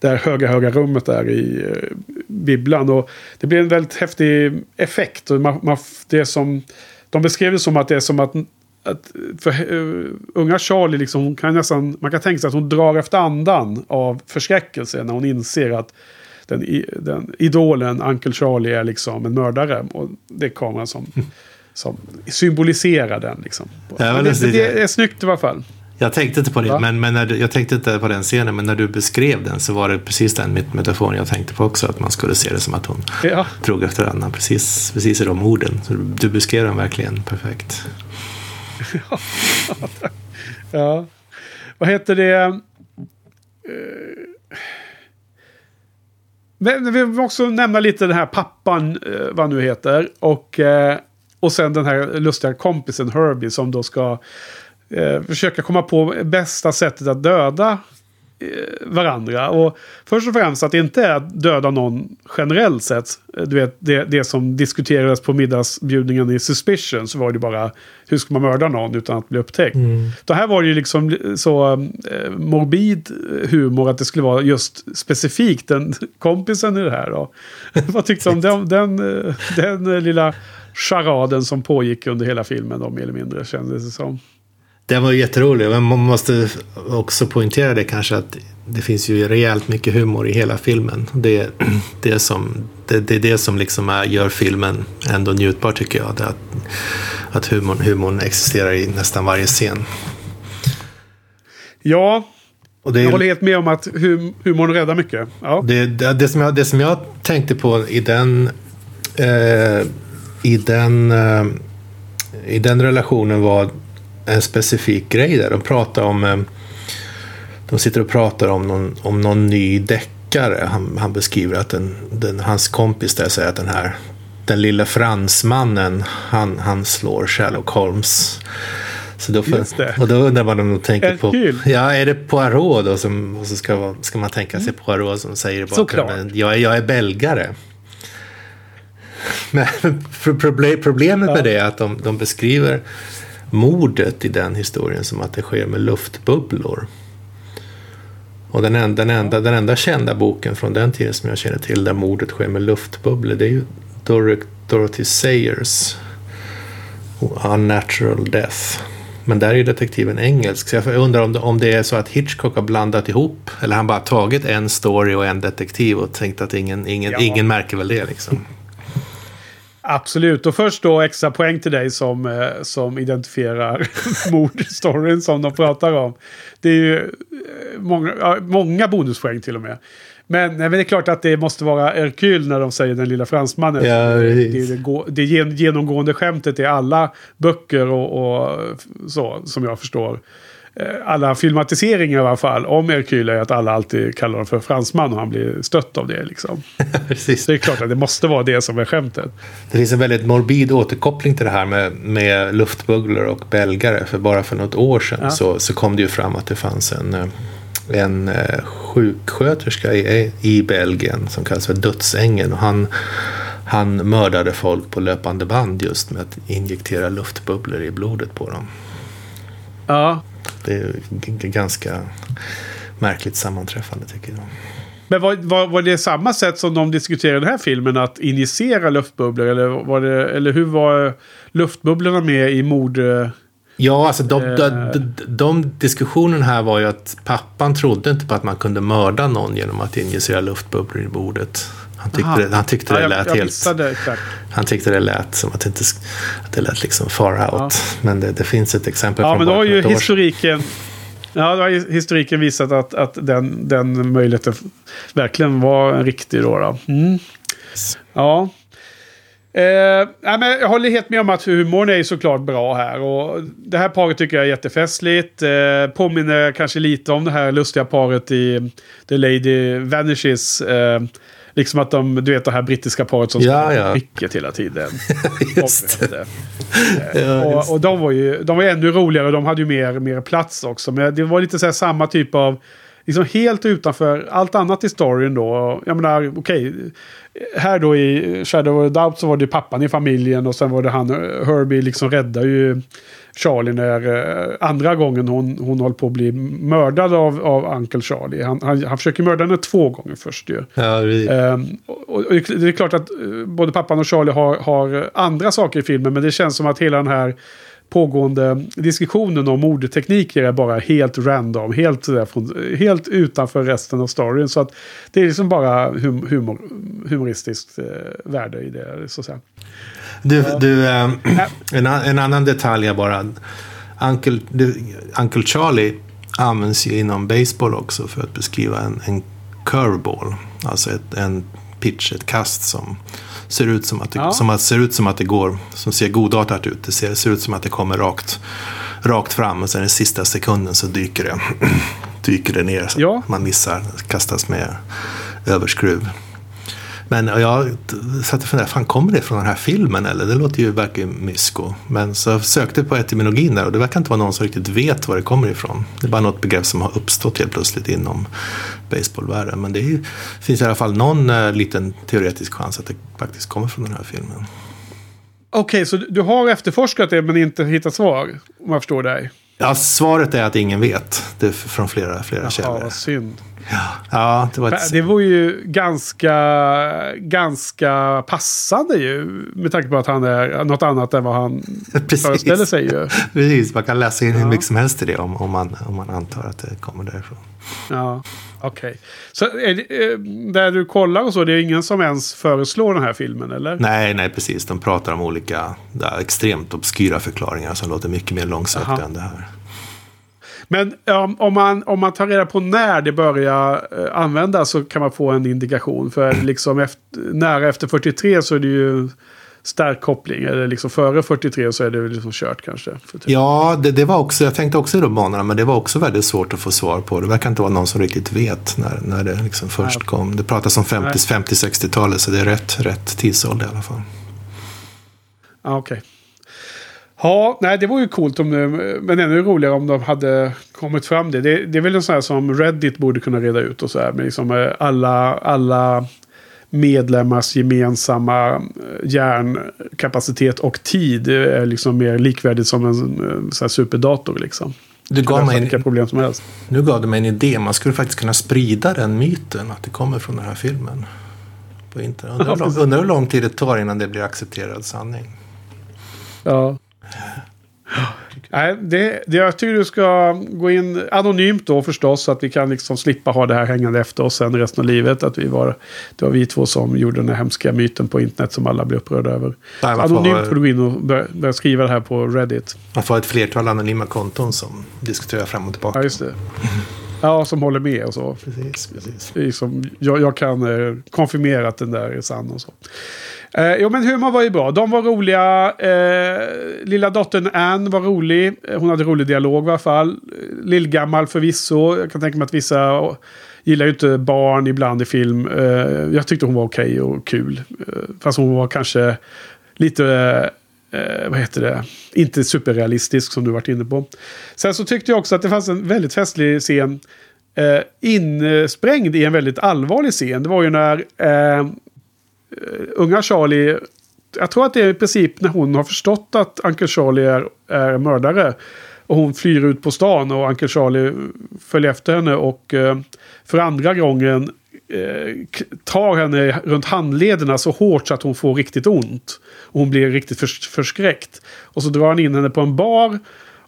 det här höga, höga rummet där i uh, bibblan. Och det blir en väldigt häftig effekt. Och man, man, det som, de beskrev det som att det är som att att för uh, unga Charlie, liksom, kan nästan, man kan tänka sig att hon drar efter andan av förskräckelse när hon inser att den, den idolen, Uncle Charlie, är liksom en mördare. Och det är kameran som, som symboliserar den. Liksom. Ja, det, det, det, är snyggt i alla fall. Jag tänkte inte på det, men, men när du, jag tänkte inte på den scenen, men när du beskrev den så var det precis den metaforen jag tänkte på också, att man skulle se det som att hon ja. drog efter annan, precis, precis i de orden. Så du beskrev den verkligen perfekt. ja. Vad heter det? Eh, men vi vill också nämna lite den här pappan, eh, vad han nu heter. Och, eh, och sen den här lustiga kompisen Herbie som då ska försöka komma på bästa sättet att döda Eh, varandra. Och först och främst att det inte är att döda någon generellt sett. Du vet, det, det som diskuterades på middagsbjudningen i Suspicion så var det bara hur ska man mörda någon utan att bli upptäckt. Mm. Det här var det ju liksom så eh, morbid humor att det skulle vara just specifikt den kompisen i det här. Då. Vad tyckte du om den, den, eh, den lilla charaden som pågick under hela filmen då, mer eller mindre kändes det som. Den var jätterolig, men man måste också poängtera det kanske att det finns ju rejält mycket humor i hela filmen. Det, det, som, det, det är det som liksom är, gör filmen ändå njutbar tycker jag. Att att humorn, humorn existerar i nästan varje scen. Ja, är, jag håller helt med om att hum, humorn räddar mycket. Ja. Det, det, det, som jag, det som jag tänkte på i den, eh, i, den eh, i den relationen var en specifik grej där. De pratar om... Eh, de sitter och pratar om någon, om någon ny deckare. Han, han beskriver att den, den, hans kompis där säger att den här den lilla fransmannen, han, han slår Sherlock Holmes. Så då, för, och då undrar man om de tänker på... Ja, är det Poirot då som... Och så ska, ska man tänka sig mm. Poirot som säger i bakgrunden. Jag, jag är belgare. Men problemet med det är att de, de beskriver mordet i den historien som att det sker med luftbubblor. Och den enda, den, enda, den enda kända boken från den tiden som jag känner till där mordet sker med luftbubblor det är ju Dor Dorothy Sayers Unnatural Death. Men där är ju detektiven engelsk. Så jag undrar om det, om det är så att Hitchcock har blandat ihop. Eller han bara tagit en story och en detektiv och tänkt att ingen, ingen, ja. ingen märker väl det liksom. Absolut, och först då extra poäng till dig som, eh, som identifierar mordstoryn som de pratar om. Det är ju eh, många, många bonuspoäng till och med. Men, men det är klart att det måste vara Hercule när de säger den lilla fransmannen. Ja, det, det, det, genomgående skämtet i alla böcker och, och, så, som jag förstår. Eh, alla filmatiseringar i alla fall om Hercule är att alla alltid kallar honom för fransman och han blir stött av det. Liksom. Precis. Så det är klart att det måste vara det som är skämtet. Det finns en väldigt morbid återkoppling till det här med, med luftbugglor och belgare. För bara för något år sedan ja. så, så kom det ju fram att det fanns en eh, en eh, sjuksköterska i, i Belgien som kallas för Dödsängeln. Och han, han mördade folk på löpande band just med att injektera luftbubblor i blodet på dem. Ja. Det är ganska märkligt sammanträffande tycker jag. Men var, var, var, det samma sätt som de diskuterade i den här filmen? Att injicera luftbubblor? Eller, var det, eller hur var luftbubblorna med i mord... Ja, alltså de, de, eh. de, de diskussionen här var ju att pappan trodde inte på att man kunde mörda någon genom att injicera luftbubblor i bordet. Han tyckte, det, han tyckte det ja, lät jag, jag helt... Han tyckte det lät som att det, inte, att det lät liksom far out. Ja. Men det, det, finns ett exempel ja, från men då har ju historiken... Ja, då har historiken visat att, att den, den möjligheten verkligen var en riktig då. då. Mm. Ja. Eh, men jag håller helt med om att humorn är såklart bra här. Och det här paret tycker jag är jättefestligt. Eh, påminner kanske lite om det här lustiga paret i The Lady Vanishes. Eh, liksom att de, du vet det här brittiska paret som ja, ja. mycket hela tiden. just det. Eh, ja, och, och de var ju de var ännu roligare. De hade ju mer, mer plats också. Men det var lite så här samma typ av liksom helt utanför allt annat i storyn då. Jag menar, okej. Okay, här då i Shadow of Doubt så var det pappan i familjen och sen var det han, Herbie liksom räddar ju Charlie när uh, andra gången hon, hon håller på att bli mördad av, av Uncle Charlie. Han, han, han försöker mörda henne två gånger först ju. Ja, um, och, och, det är klart att uh, både pappan och Charlie har, har andra saker i filmen men det känns som att hela den här pågående diskussionen om mordtekniker är bara helt random. Helt, helt utanför resten av storyn. Så att det är liksom bara hum, humor, humoristiskt eh, värde i det. Så att säga. Du, du eh, en, en, annan detalj bara. Uncle, Uncle Charlie används ju inom baseball också för att beskriva en, en curveball. Alltså ett, en pitch, ett kast som ser ut som att det, ja. som att, ser ut som att det går, som ser godartat ut. Det ser, ser ut som att det kommer rakt, rakt fram och sen i sista sekunden så dyker det, dyker det ner. Så ja. Man missar, kastas med överskruv. Men jag satt och funderade, fan kommer det från den här filmen eller? Det låter ju verkligen mysko. Men så jag sökte på etymologin där och det verkar inte vara någon som riktigt vet var det kommer ifrån. Det är bara något begrepp som har uppstått helt plötsligt inom baseballvärlden. Men det är, finns i alla fall någon eh, liten teoretisk chans att det faktiskt kommer från den här filmen. Okej, okay, så du har efterforskat det men inte hittat svar? Om jag förstår dig. Ja, svaret är att ingen vet. Det är från flera, flera Jaha, källor. Vad synd. Ja, ja det var ett... Det var ju ganska, ganska passande ju. Med tanke på att han är något annat än vad han föreställer sig ju. Precis, man kan läsa in hur mycket som helst i det om, om, man, om man antar att det kommer därifrån. Ja, okej. Okay. Så det, eh, där du kollar och så, det är ingen som ens föreslår den här filmen eller? Nej, nej precis. De pratar om olika där, extremt obskyra förklaringar som låter mycket mer långsökta än det här. Men um, om, man, om man tar reda på när det börjar uh, användas så kan man få en indikation. För liksom efter, nära efter 43 så är det ju stark koppling. Eller liksom före 43 så är det liksom kört kanske. Ja, det, det, var också, jag tänkte också i de banorna, men det var också väldigt svårt att få svar på. Det verkar inte vara någon som riktigt vet när, när det liksom först Nej. kom. Det pratas om 50-60-talet, så det är rätt, rätt tidsålder i alla fall. Ah, Okej. Okay. Ja, nej det vore ju coolt om det, men ännu roligare om de hade kommit fram det. Det, det är väl en sån här som Reddit borde kunna reda ut och så här. Med liksom eh, alla, alla medlemmars gemensamma eh, hjärnkapacitet och tid är liksom mer likvärdigt som en eh, så superdator. Liksom. Du gav mig vilka problem som helst. Nu gav du mig en idé. Man skulle faktiskt kunna sprida den myten att det kommer från den här filmen. På internet. Undrar, hur, undrar hur lång tid det tar innan det blir accepterad sanning. Ja. Nej, det, det, jag tycker du ska gå in anonymt då förstås. Så att vi kan liksom slippa ha det här hängande efter oss sen resten av livet. Att vi var, det var vi två som gjorde den här hemska myten på internet som alla blev upprörda över. Nej, anonymt får du gå in och börja, börja, skriva det här på Reddit. Man får ett flertal anonyma konton som diskuterar fram och tillbaka. Ja, just det. Ja, som håller med och så. Precis, precis. Liksom, jag, jag kan eh, konfirmera att den där är sann och så. Eh, jo, men humor var ju bra. De var roliga. Eh, lilla dottern Ann var rolig. Eh, hon hade rolig dialog i alla fall. Lillgammal förvisso. Jag kan tänka mig att vissa gillar ju inte barn ibland i film. Eh, jag tyckte hon var okej okay och kul. Eh, fast hon var kanske lite... Eh, vad heter det? Inte superrealistisk som du varit inne på. Sen så tyckte jag också att det fanns en väldigt festlig scen. Eh, insprängd i en väldigt allvarlig scen. Det var ju när eh, eh unga Charlie, jag tror att det är i princip när hon har förstått att Uncle Charlie är, är mördare. Och hon flyr ut på stan och Uncle Charlie följer efter henne och eh, för andra gången tar henne runt handlederna så hårt så att hon får riktigt ont. Och hon blir riktigt förs förskräckt. Och så drar han in henne på en bar.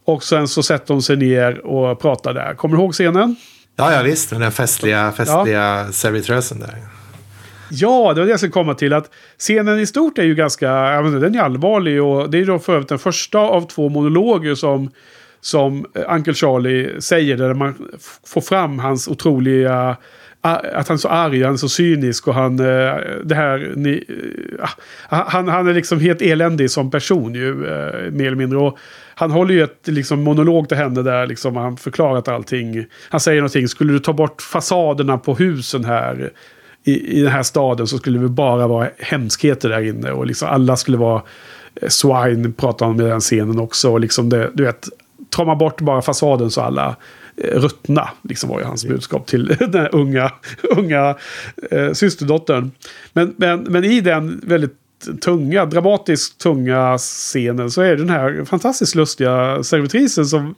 Och sen så sätter hon sig ner och pratar där. Kommer du ihåg scenen? Ja, ja visst. Den festliga, festliga ja. servitrösen där. Ja, det var det jag skulle komma till. Att scenen i stort är ju ganska, den är allvarlig och det är då för övrigt den första av två monologer som, som Uncle Charlie säger. Där man får fram hans otroliga att han är så arg, han är så cynisk och han... Eh, det här... Ni, eh, ah, han, han är liksom helt eländig som person ju, eh, mer eller mindre. Och han håller ju ett liksom, monolog till henne där liksom, han förklarat allting. Han säger någonting, skulle du ta bort fasaderna på husen här i, i den här staden så skulle det bara vara hemskheter där inne. Och liksom alla skulle vara swine, pratar han med den scenen också. Och liksom det, du vet, tar man bort bara fasaden så alla ruttna. Liksom var ju hans budskap till den här unga, unga eh, systerdottern. Men, men, men i den väldigt tunga, dramatiskt tunga scenen så är det den här fantastiskt lustiga servitrisen som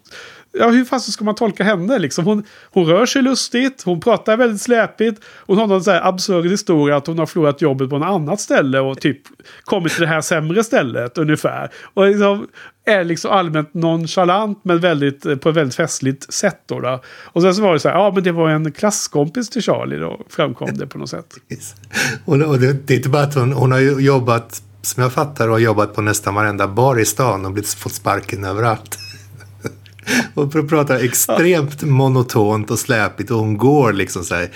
Ja, hur fan ska man tolka henne liksom? Hon, hon rör sig lustigt, hon pratar väldigt släpigt. Hon har någon så här absurd historia att hon har förlorat jobbet på något annat ställe och typ kommit till det här sämre stället ungefär. Och liksom är liksom allmänt nonchalant men väldigt, eh, på ett väldigt festligt sätt. Då, då. Och sen så var det så här, ja men det var en klasskompis till Charlie då, framkom det på något sätt. och det, det är inte bara att hon, hon har jobbat, som jag fattar, och jobbat på nästan varenda bar i stan och blivit, fått sparken överallt. och pratar extremt monotont och släpigt och hon går liksom så här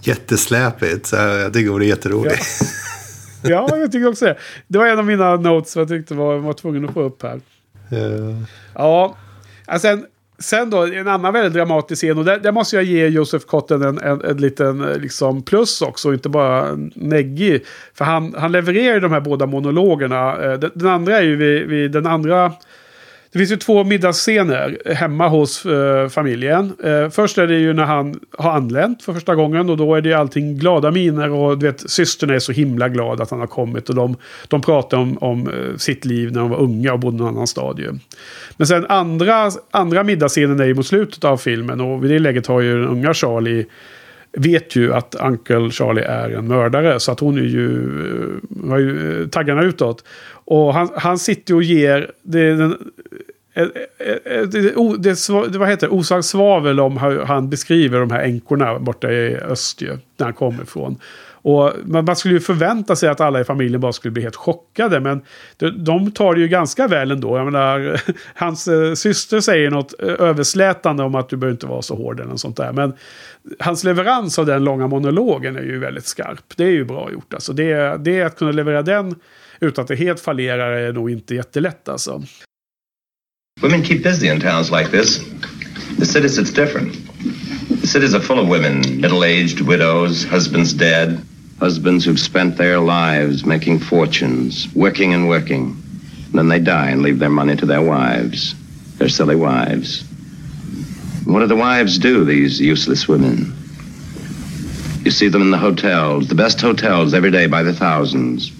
jättesläpigt. Så jag tycker hon är jätterolig. Ja. ja, jag tycker också det. Det var en av mina notes som jag tyckte var, var tvungen att få upp här. Uh. Ja, sen, sen då en annan väldigt dramatisk scen. Och där, där måste jag ge Josef Kotten en, en, en liten liksom, plus också. Inte bara neggig. För han, han levererar de här båda monologerna. Eh, den, den andra är ju vid, vid den andra det finns ju två middagsscener hemma hos eh, familjen. Eh, först är det ju när han har anlänt för första gången och då är det ju allting glada miner och du vet systern är så himla glad att han har kommit och de, de pratar om, om eh, sitt liv när de var unga och bodde någon annan stadie. Men sen andra, andra middagsscenen är ju mot slutet av filmen och vid det läget har ju den unga Charlie vet ju att Uncle Charlie är en mördare. Så att hon är ju, eh, har ju eh, taggarna utåt. Och han, han sitter och ger det, den, eh, eh, eh, det, det, vad heter det? Osagt svavel om hur han beskriver de här änkorna borta i öst när han kommer ifrån. Och man skulle ju förvänta sig att alla i familjen bara skulle bli helt chockade. Men de, de tar det ju ganska väl ändå. Jag menar, hans eh, syster säger något överslätande om att du behöver inte vara så hård eller något sånt där. Men hans leverans av den långa monologen är ju väldigt skarp. Det är ju bra gjort. Alltså det, det att kunna leverera den utan att det helt fallerar är nog inte jättelätt alltså. Women keep busy in towns like this. The cities it's different. The cities are full of women, middle-aged widows, husbands dead. Husbands who've spent their lives making fortunes, working and working. And then they die and leave their money to their wives, their silly wives. What do the wives do, these useless women? You see them in the hotels, the best hotels every day by the thousands.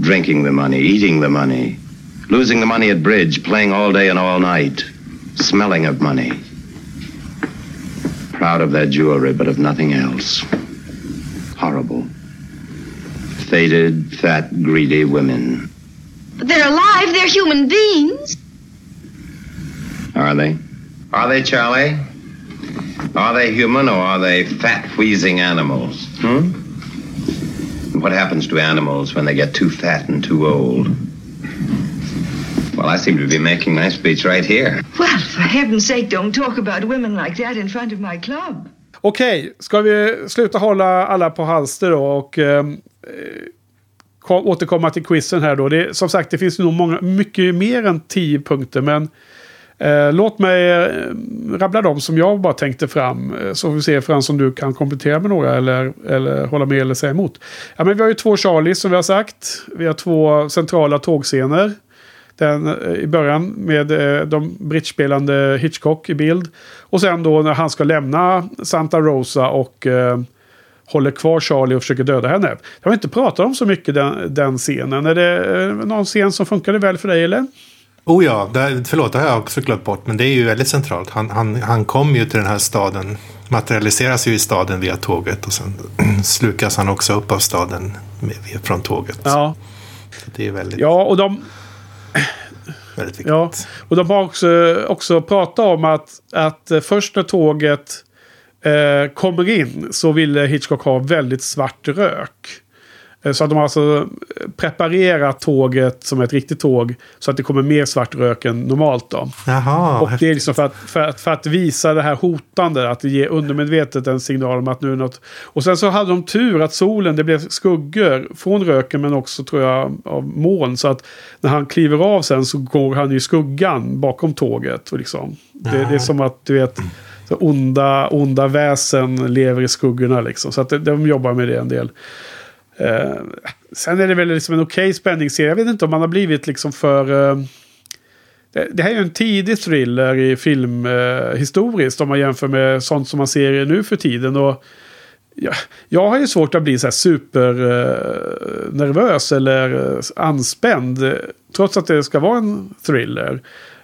Drinking the money, eating the money, losing the money at bridge, playing all day and all night, smelling of money. Proud of their jewelry, but of nothing else. Horrible. Faded, fat, greedy women. But they're alive. They're human beings. Are they? Are they, Charlie? Are they human or are they fat, wheezing animals? Hmm? What happens to animals when they get too fat and too old? Well, I seem to be making my speech right here. Well, for heaven's sake, don't talk about women like that in front of my club. Okej, okay, ska vi sluta hålla alla på halster då och eh, återkomma till quizen här då. Det, som sagt, det finns nog många, mycket mer än tio punkter, men Eh, låt mig eh, rabbla dem som jag bara tänkte fram. Eh, så får vi se Frans om du kan komplettera med några eller, eller hålla med eller säga emot. Ja, men vi har ju två Charlies som vi har sagt. Vi har två centrala tågscener. Den eh, i början med eh, de bridgespelande Hitchcock i bild. Och sen då när han ska lämna Santa Rosa och eh, håller kvar Charlie och försöker döda henne. Jag har inte pratat om så mycket den, den scenen. Är det eh, någon scen som funkade väl för dig eller? Oh ja, det, förlåt, det har jag också glömt bort. Men det är ju väldigt centralt. Han, han, han kom ju till den här staden, materialiseras ju i staden via tåget och sen slukas han också upp av staden med, från tåget. Ja. Så det är väldigt... Ja, och de... Väldigt viktigt. Ja, och de har också, också pratat om att, att först när tåget eh, kommer in så ville Hitchcock ha väldigt svart rök. Eh, så att de har alltså preparerat tåget som ett riktigt tåg. Så att det kommer mer svart rök än normalt då. Jaha, och det är liksom för att, för, att, för att visa det här hotande. Att ge undermedvetet en signal om att nu är något. Och sen så hade de tur att solen, det blev skuggor från röken men också tror jag av moln. Så att när han kliver av sen så går han i skuggan bakom tåget. Och liksom. det, det är som att du vet. Så onda, onda väsen lever i skuggorna liksom. Så att de jobbar med det en del. Eh, sen är det väl liksom en okej okay spänningsserie. Jag vet inte om man har blivit liksom för... Eh, det, det, här är ju en tidig thriller i filmhistoriskt eh. Om man jämför med sånt som man ser nu för tiden. Och, jag, jag har ju svårt att bli så här supernervös eh, eller eh, anspänd. Trots att det ska vara en thriller.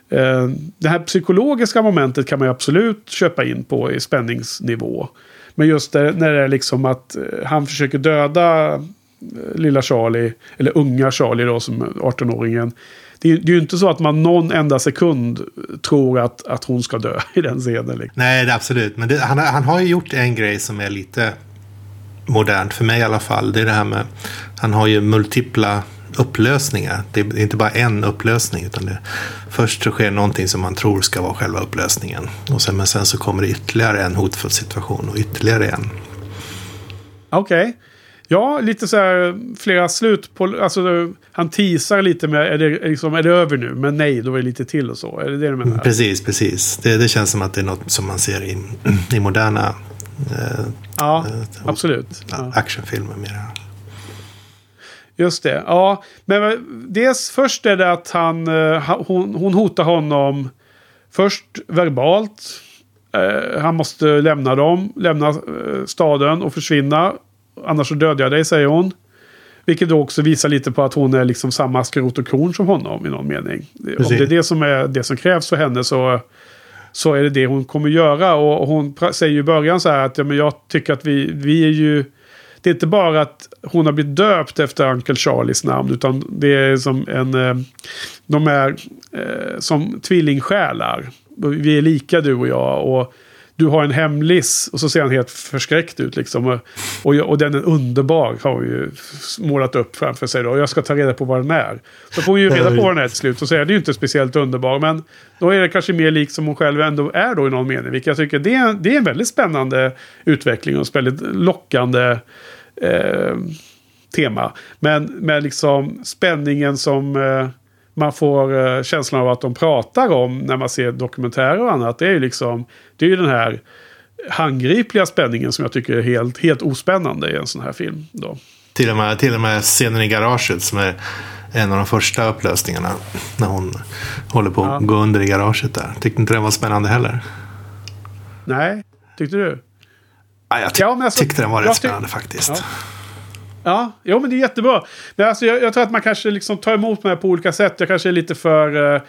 Eh, det här psykologiska momentet kan man ju absolut köpa in på i spänningsnivå. Men just det, när det är liksom att eh, han försöker döda eh, lilla Charlie, eller unga Charlie då som 18-åringen. Det är, det är ju inte så att man någon enda sekund eh, tror att, att hon ska dö i den scenen. Liksom. Nej, det absolut. Men det, han, han har ju gjort en grej som är lite modernt, för mig i alla fall. Det är det här med, han har ju multipla upplösningar. Det är inte bara en upplösning. utan det, Först så sker någonting som man tror ska vara själva upplösningen. Och sen, men sen så kommer det ytterligare en hotfull situation och ytterligare en. Okej. Okay. Ja, lite så här flera slut på... Alltså, han teasar lite med är det, liksom, är det över nu? Men nej, då är det lite till och så. Är det det du menar? Precis, precis. Det, det känns som att det är något som man ser i, i moderna... Eh, ja, eh, absolut. Actionfilmer mera. Just det. Ja, men dels först är det att han, eh, hon, hon hotar honom först verbalt. Eh, han måste lämna dem, lämna eh, staden och försvinna. Annars så dödar jag dig, säger hon. Vilket då också visar lite på att hon är liksom samma skrot och korn som honom i någon mening. Precis. Om det är det som, är det som krävs för henne så, så är det det hon kommer göra. Och hon säger ju i början så här att ja, men jag tycker att vi, vi är ju det är inte bara att hon har blivit döpt efter Uncle Charlies namn. Utan det är som en... Eh, de är eh, som tvillingsjälar. Vi är lika du och jag. Och du har en hemlis. Och så ser han helt förskräckt ut liksom. Och, och den är underbar. Har hon ju målat upp framför sig då. Och jag ska ta reda på vad den är. Så får vi ju reda på vad den är till slut. Och så är det ju inte speciellt underbar. Men då är det kanske mer lik som hon själv ändå är då i någon mening. Vilket jag tycker det är, det är en väldigt spännande utveckling. Och väldigt lockande eh, tema. Men med liksom spänningen som eh, man får eh, känslan av att de pratar om när man ser dokumentärer och annat. Det är ju liksom, det är ju den här handgripliga spänningen som jag tycker är helt, helt ospännande i en sån här film. Då. Till och, med, till och med scenen i garaget som är en av de första upplösningarna. När hon håller på att gå under i garaget där. Tyckte inte den var spännande heller. Nej, tyckte du? Ja, jag ty ja, alltså, tyckte den var rätt spännande faktiskt. Ja. Ja, jo, men det är jättebra. Men alltså, jag, jag, tror att man kanske liksom tar emot mig på olika sätt. Jag kanske är lite för... Uh,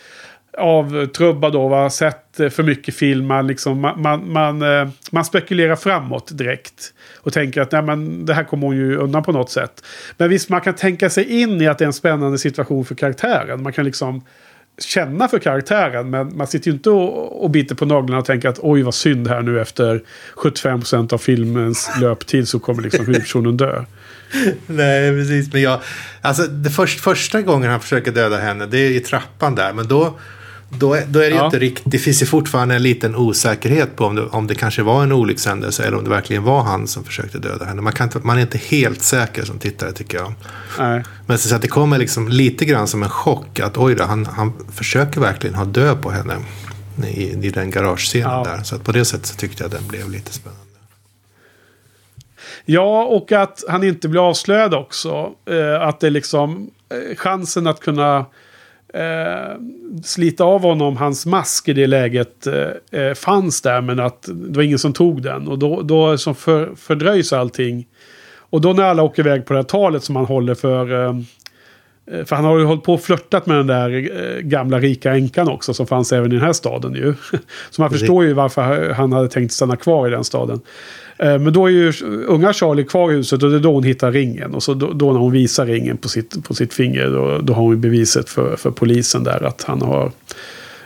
avtrubbad då, har sett för mycket film. Man, liksom, man, man, man, eh, man, spekulerar framåt direkt. Och tänker att nej, men, det här kommer hon ju undan på något sätt. Men visst, man kan tänka sig in i att det är en spännande situation för karaktären. Man kan liksom känna för karaktären. Men man sitter ju inte och, och biter på naglarna och tänker att oj vad synd här nu efter 75% av filmens löptid så kommer liksom huvudpersonen dö. Nej, precis. Men jag, alltså, det först, första gången han försöker döda henne, det är i trappan där. Men då, då, då är det ja. inte riktigt, det finns ju fortfarande en liten osäkerhet på om det, om det kanske var en olyckshändelse eller om det verkligen var han som försökte döda henne. Man, kan inte, man är inte helt säker som tittare tycker jag. Nej. Men så att det kommer liksom lite grann som en chock att oj då, han, han försöker verkligen ha död på henne i, i den garagescenen ja. där. Så att på det sättet så tyckte jag den blev lite spännande. Ja, och att han inte blir avslöjad också. Eh, att det liksom eh, chansen att kunna eh, slita av honom hans mask i det läget eh, eh, fanns där. Men att det var ingen som tog den. Och då, då som för, fördröjs allting. Och då när alla åker iväg på det här talet som han håller för... Eh, Eh, för han har ju hållit på och flörtat med den där eh, gamla rika änkan också som fanns även i den här staden ju. Så man förstår ju varför han hade tänkt stanna kvar i den staden. Eh, men då är ju unga Charlie kvar i huset och det är då hon hittar ringen. Och så då, då när hon visar ringen på sitt, på sitt finger då, då har hon beviset för, för polisen där att han har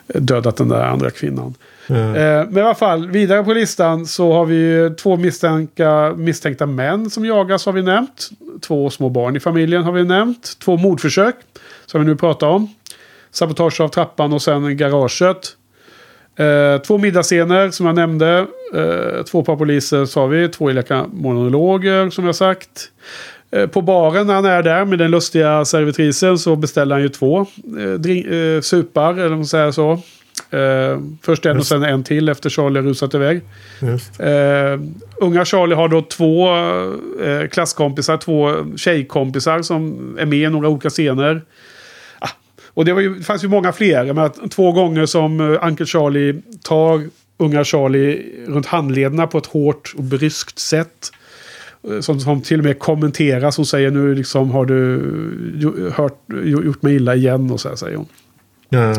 dödat den där andra kvinnan. Mm. Men i alla fall, vidare på listan så har vi två misstänkta, misstänkta män som jagas har vi nämnt. Två små barn i familjen har vi nämnt. Två mordförsök som vi nu pratar om. Sabotage av trappan och sen garaget. Eh, två middagsscener som jag nämnde. Eh, två par poliser sa vi. Två elaka monologer som jag sagt. Eh, på baren när han är där med den lustiga servitrisen så beställer han ju två eh, drink, eh, supar, eller om man säger så. Eh, först en och sen en till efter Charlie rusat iväg. Eh, unga Charlie har då två eh, klasskompisar, två tjejkompisar som är med i några olika scener. Och det, var ju, det fanns ju många fler. Men två gånger som uh, Uncle Charlie tar unga Charlie runt handlederna på ett hårt och bryskt sätt. Eh, som, som till och med kommenteras. Hon säger nu liksom har du hört, gjort mig illa igen och så här säger hon. Ja.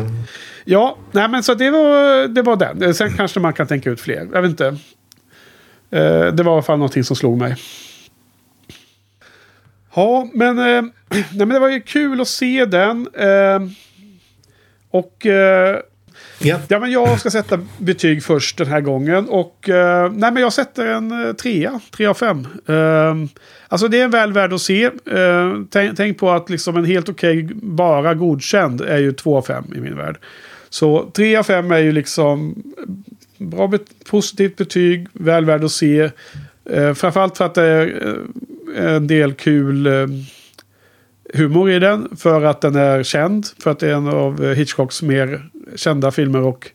Ja, nej men så det var, det var den. Sen kanske man kan tänka ut fler. Jag vet inte. Eh, det var i alla fall någonting som slog mig. Ja, men, eh, nej, men det var ju kul att se den. Eh, och eh, ja. ja, men jag ska sätta betyg först den här gången. Och eh, nej, men jag sätter en eh, trea, tre av fem. Alltså det är väl värd att se. Eh, tänk, tänk, på att liksom en helt okej, okay, bara godkänd är ju två av fem i min värld. Så tre av fem är ju liksom bra, bet positivt betyg, väl värd att se. Eh, framförallt för att det är eh, en del kul eh, humor i den. För att den är känd. För att det är en av Hitchcocks mer kända filmer. Och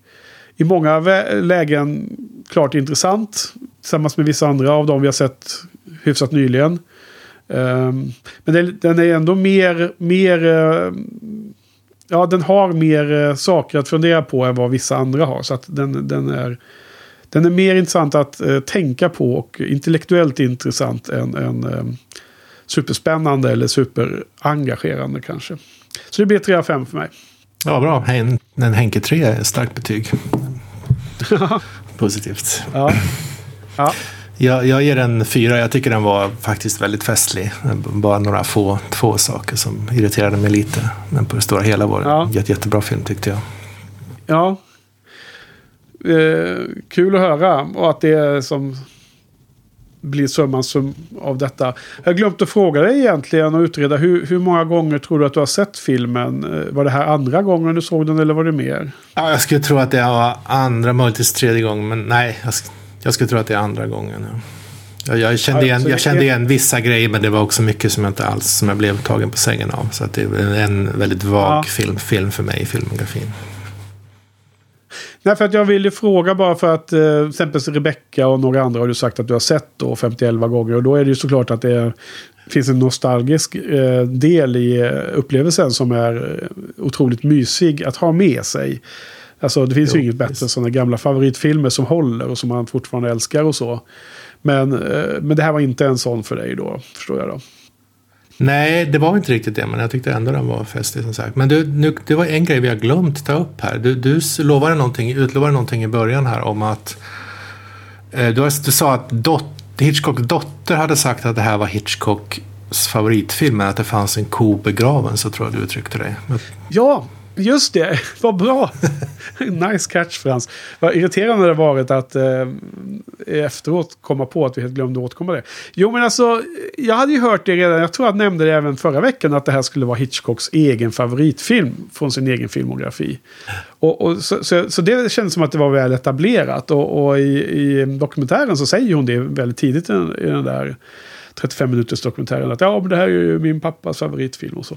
i många lägen klart intressant. Tillsammans med vissa andra av dem vi har sett hyfsat nyligen. Um, men den är ändå mer, mer uh, ja, den har mer uh, saker att fundera på än vad vissa andra har. Så att den, den är den är mer intressant att eh, tänka på och intellektuellt intressant än, än eh, superspännande eller superengagerande kanske. Så det blir 3 av 5 för mig. Ja, bra. En, en Henke 3 är starkt betyg. Positivt. Ja. ja. Jag, jag ger den fyra. Jag tycker den var faktiskt väldigt festlig. Bara några få två saker som irriterade mig lite. Men på det stora hela var det ja. en jätte, jättebra film tyckte jag. Ja, eh, kul att höra. Och att det är som blir summan sum av detta. Jag glömt att fråga dig egentligen och utreda. Hur, hur många gånger tror du att du har sett filmen? Eh, var det här andra gången du såg den eller var det mer? Ja, jag skulle tro att det var andra, möjligtvis tredje gången. Men nej, jag, jag skulle tro att det är andra gången. Ja. Jag, jag, kände igen, jag kände igen vissa grejer men det var också mycket som jag inte alls som jag blev tagen på sängen av. Så det är en väldigt vag ja. film, film för mig i filmografin. Nej, för att jag ville fråga bara för att eh, till exempel Rebecca och några andra har du sagt att du har sett då 51 gånger. Och då är det ju såklart att det finns en nostalgisk eh, del i eh, upplevelsen som är eh, otroligt mysig att ha med sig. Alltså det finns jo, ju inget bättre än sådana gamla favoritfilmer som håller och som man fortfarande älskar och så. Men, eh, men det här var inte en sån för dig då, förstår jag då. Nej, det var inte riktigt det, men jag tyckte ändå den var festlig som sagt. Men du, nu, det var en grej vi har glömt ta upp här. Du, du lovade någonting, utlovade någonting i början här om att eh, du, du sa att dot, Hitchcocks dotter hade sagt att det här var Hitchcocks favoritfilm, men att det fanns en ko begraven, så tror jag du uttryckte dig. Ja, Just det, vad bra! nice catch Frans. Vad irriterande det varit att eh, efteråt komma på att vi helt glömde återkomma det. Jo men alltså, jag hade ju hört det redan, jag tror jag nämnde det även förra veckan, att det här skulle vara Hitchcocks egen favoritfilm från sin egen filmografi. Och, och så, så, så, det kändes som att det var väl etablerat. Och, och i, i, dokumentären så säger hon det väldigt tidigt i den, i den där 35 minuters dokumentären. Att ja, men det här är ju min pappas favoritfilm och så.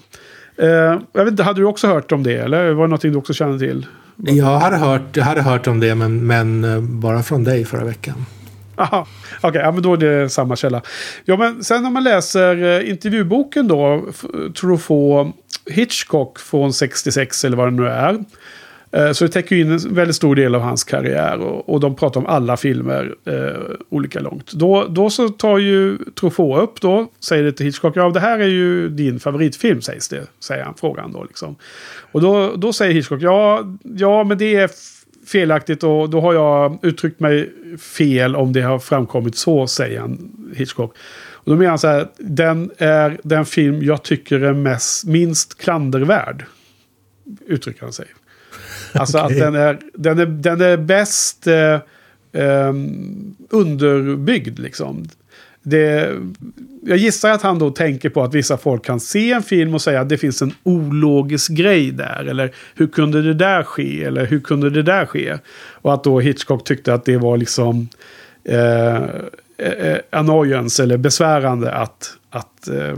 Uh, jag vet inte, hade du också hört om det? Eller var det någonting du också kände till? Jag hade hört, jag hade hört om det, men, men eh, bara från dig förra veckan. Aha, okej, okay, ja, men då är det samma källa. Ja, men sen när man läser uh, intervjuboken då, Truffaut Hitchcock från 66 eller vad det nu är. Eh, så det täcker in en väldigt stor del av hans karriär och, och de pratar om alla filmer eh, olika långt. Då, då så tar ju Truffaut upp då, säger det till Hitchcock, ja det här är ju din favoritfilm sägs det, säger han, frågan då liksom. Och då, då säger Hitchcock, ja, ja men det är felaktigt och då har jag uttryckt mig fel om det har framkommit så, säger han Hitchcock. Och då menar han så här, den är den film jag tycker är mest, minst klandervärd. Uttrycker han sig. Alltså okay. att den är, den är, den är bäst eh, eh, underbyggd liksom. Det, jag gissar att han då tänker på att vissa folk kan se en film och säga att det finns en ologisk grej där. Eller hur kunde det där ske? Eller hur kunde det där ske? Och att då Hitchcock tyckte att det var liksom eh, eh, annoyance eller besvärande att, att eh,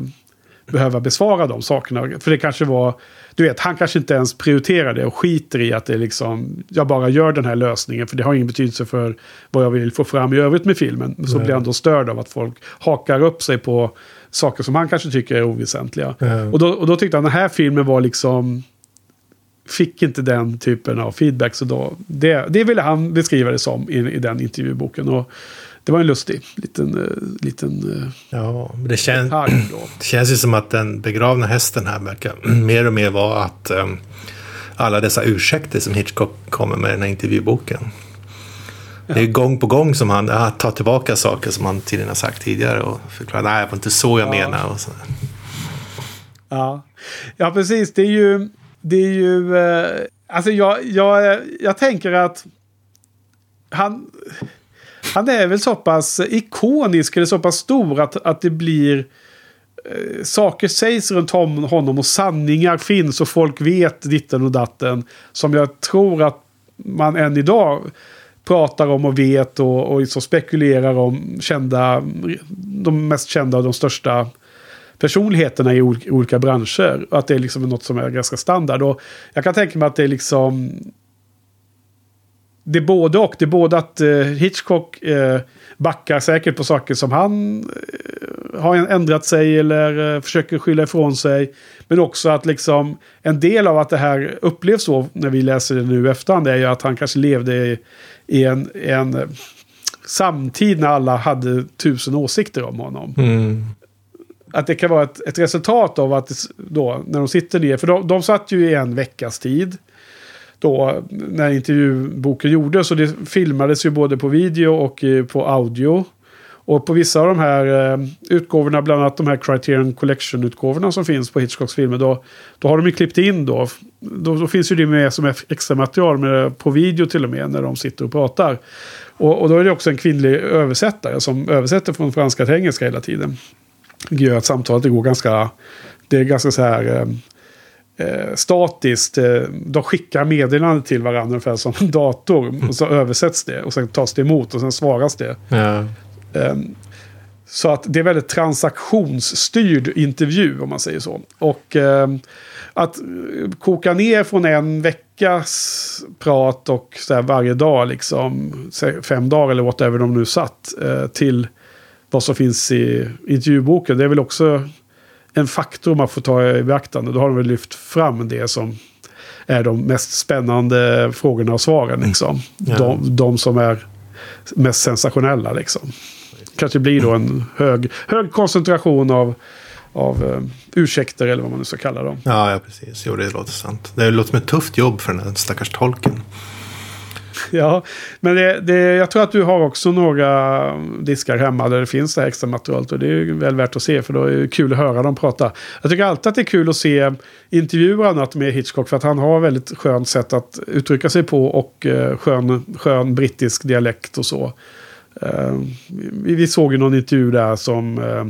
behöva besvara de sakerna. För det kanske var du vet, han kanske inte ens prioriterar det och skiter i att det liksom, jag bara gör den här lösningen för det har ingen betydelse för vad jag vill få fram i övrigt med filmen. Så Nej. blir han då störd av att folk hakar upp sig på saker som han kanske tycker är oväsentliga. Och, då, och då tyckte han att den här filmen var liksom, fick inte den typen av feedback. Så då, det, det ville han beskriva det som i, i den intervjuboken. Och det var en lustig liten... Uh, liten uh, ja, det, kän det känns ju som att den begravna hästen här verkar mer och mer vara att um, alla dessa ursäkter som Hitchcock kommer med i den här intervjuboken. Ja. Det är gång på gång som han ah, tar tillbaka saker som han tydligen har sagt tidigare och förklarar nej, det var inte så jag ja. menar. Och så. Ja. ja, precis. Det är ju... Det är ju... Alltså jag, jag, jag tänker att han han är väl så pass ikonisk eller så pass stor att, att det blir eh, saker sägs runt om honom och sanningar finns och folk vet ditten och datten. Som jag tror att man än idag pratar om och vet och, och så spekulerar om kända, de mest kända och de största personligheterna i olika, branscher branscher. Att det är liksom något som är ganska standard. Och jag kan tänka mig att det är liksom det är både och. Det är både att eh, Hitchcock eh, backar säkert på saker som han eh, har ändrat sig eller eh, försöker skylla ifrån sig. Men också att liksom en del av att det här upplevs så när vi läser det nu efterhand är ju att han kanske levde i, i en, en samtid när alla hade tusen åsikter om honom. Mm. Att det kan vara ett, ett, resultat av att då, när de sitter ner, för de, de satt ju i en veckas tid då när intervjuboken gjordes. Och det filmades ju både på video och eh, på audio. Och på vissa av de här eh, utgåvorna, bland annat de här Criterion Collection-utgåvorna som finns på Hitchcocks filmer, då, då har de ju klippt in då. då. Då finns ju det med som extra material med, på video till och med när de sitter och pratar. Och, och då är det också en kvinnlig översättare som översätter från franska till engelska hela tiden. Det gör att samtalet går ganska... Det är ganska så här... Eh, Eh, eh, statiskt. Eh, de skickar meddelanden till varandra ungefär som en dator. Och så översätts det och sen tas det emot och sen svaras det. Ja. Eh, så att det är väldigt transaktionsstyrd intervju om man säger så. Och eh, att koka ner från en veckas prat och så här varje dag, liksom fem dagar eller whatever de nu satt, eh, till vad som finns i intervjuboken. Det är väl också en faktor man får ta i beaktande. Då har de väl lyft fram det som är de mest spännande frågorna och svaren. Mm. Liksom. Ja. De, de, som är mest sensationella. Liksom. kanske blir då en hög, hög koncentration av, av uh, ursäkter eller vad man nu ska kalla dem. Ja, ja precis. Jo, det låter sant. Det låter som ett tufft jobb för den här stackars tolken. Ja, men det, det, jag tror att du har också några diskar hemma där det finns det här extra materialet. Och det är väl värt att se för då är det kul att höra dem prata. Jag tycker alltid att det är kul att se intervjuer och annat med Hitchcock. För att han har väldigt skönt sätt att uttrycka sig på och eh, skön, skön brittisk dialekt och så. Eh, vi, vi, såg ju någon intervju där som... Eh,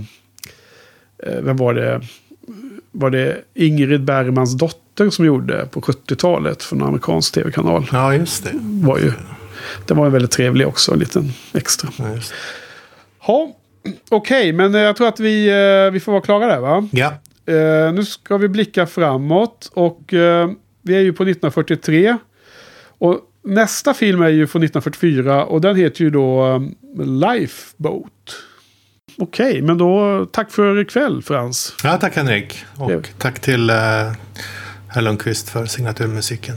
vem var det? Var det Ingrid Bergmans dotter? som gjorde på 70-talet för en amerikansk tv-kanal. Ja, just det. Var ju, den var ju väldigt trevlig också, en liten extra. Ja, just Okej, okay, men jag tror att vi, eh, vi får vara klara där va? Ja. Uh, nu ska vi blicka framåt och uh, vi är ju på 1943. Och nästa film är ju från 1944 och den heter ju då um, Lifeboat. Okej, okay, men då tack för ikväll Frans. Ja, tack Henrik. Och tack till uh, herr Lundqvist för signaturmusiken.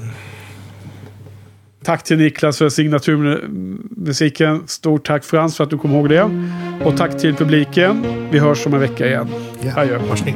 Tack till Niklas för signaturmusiken. Stort tack Frans för att du kom ihåg det. Och tack till publiken. Vi hörs om en vecka igen. Ja, Adjö. Hörs ni.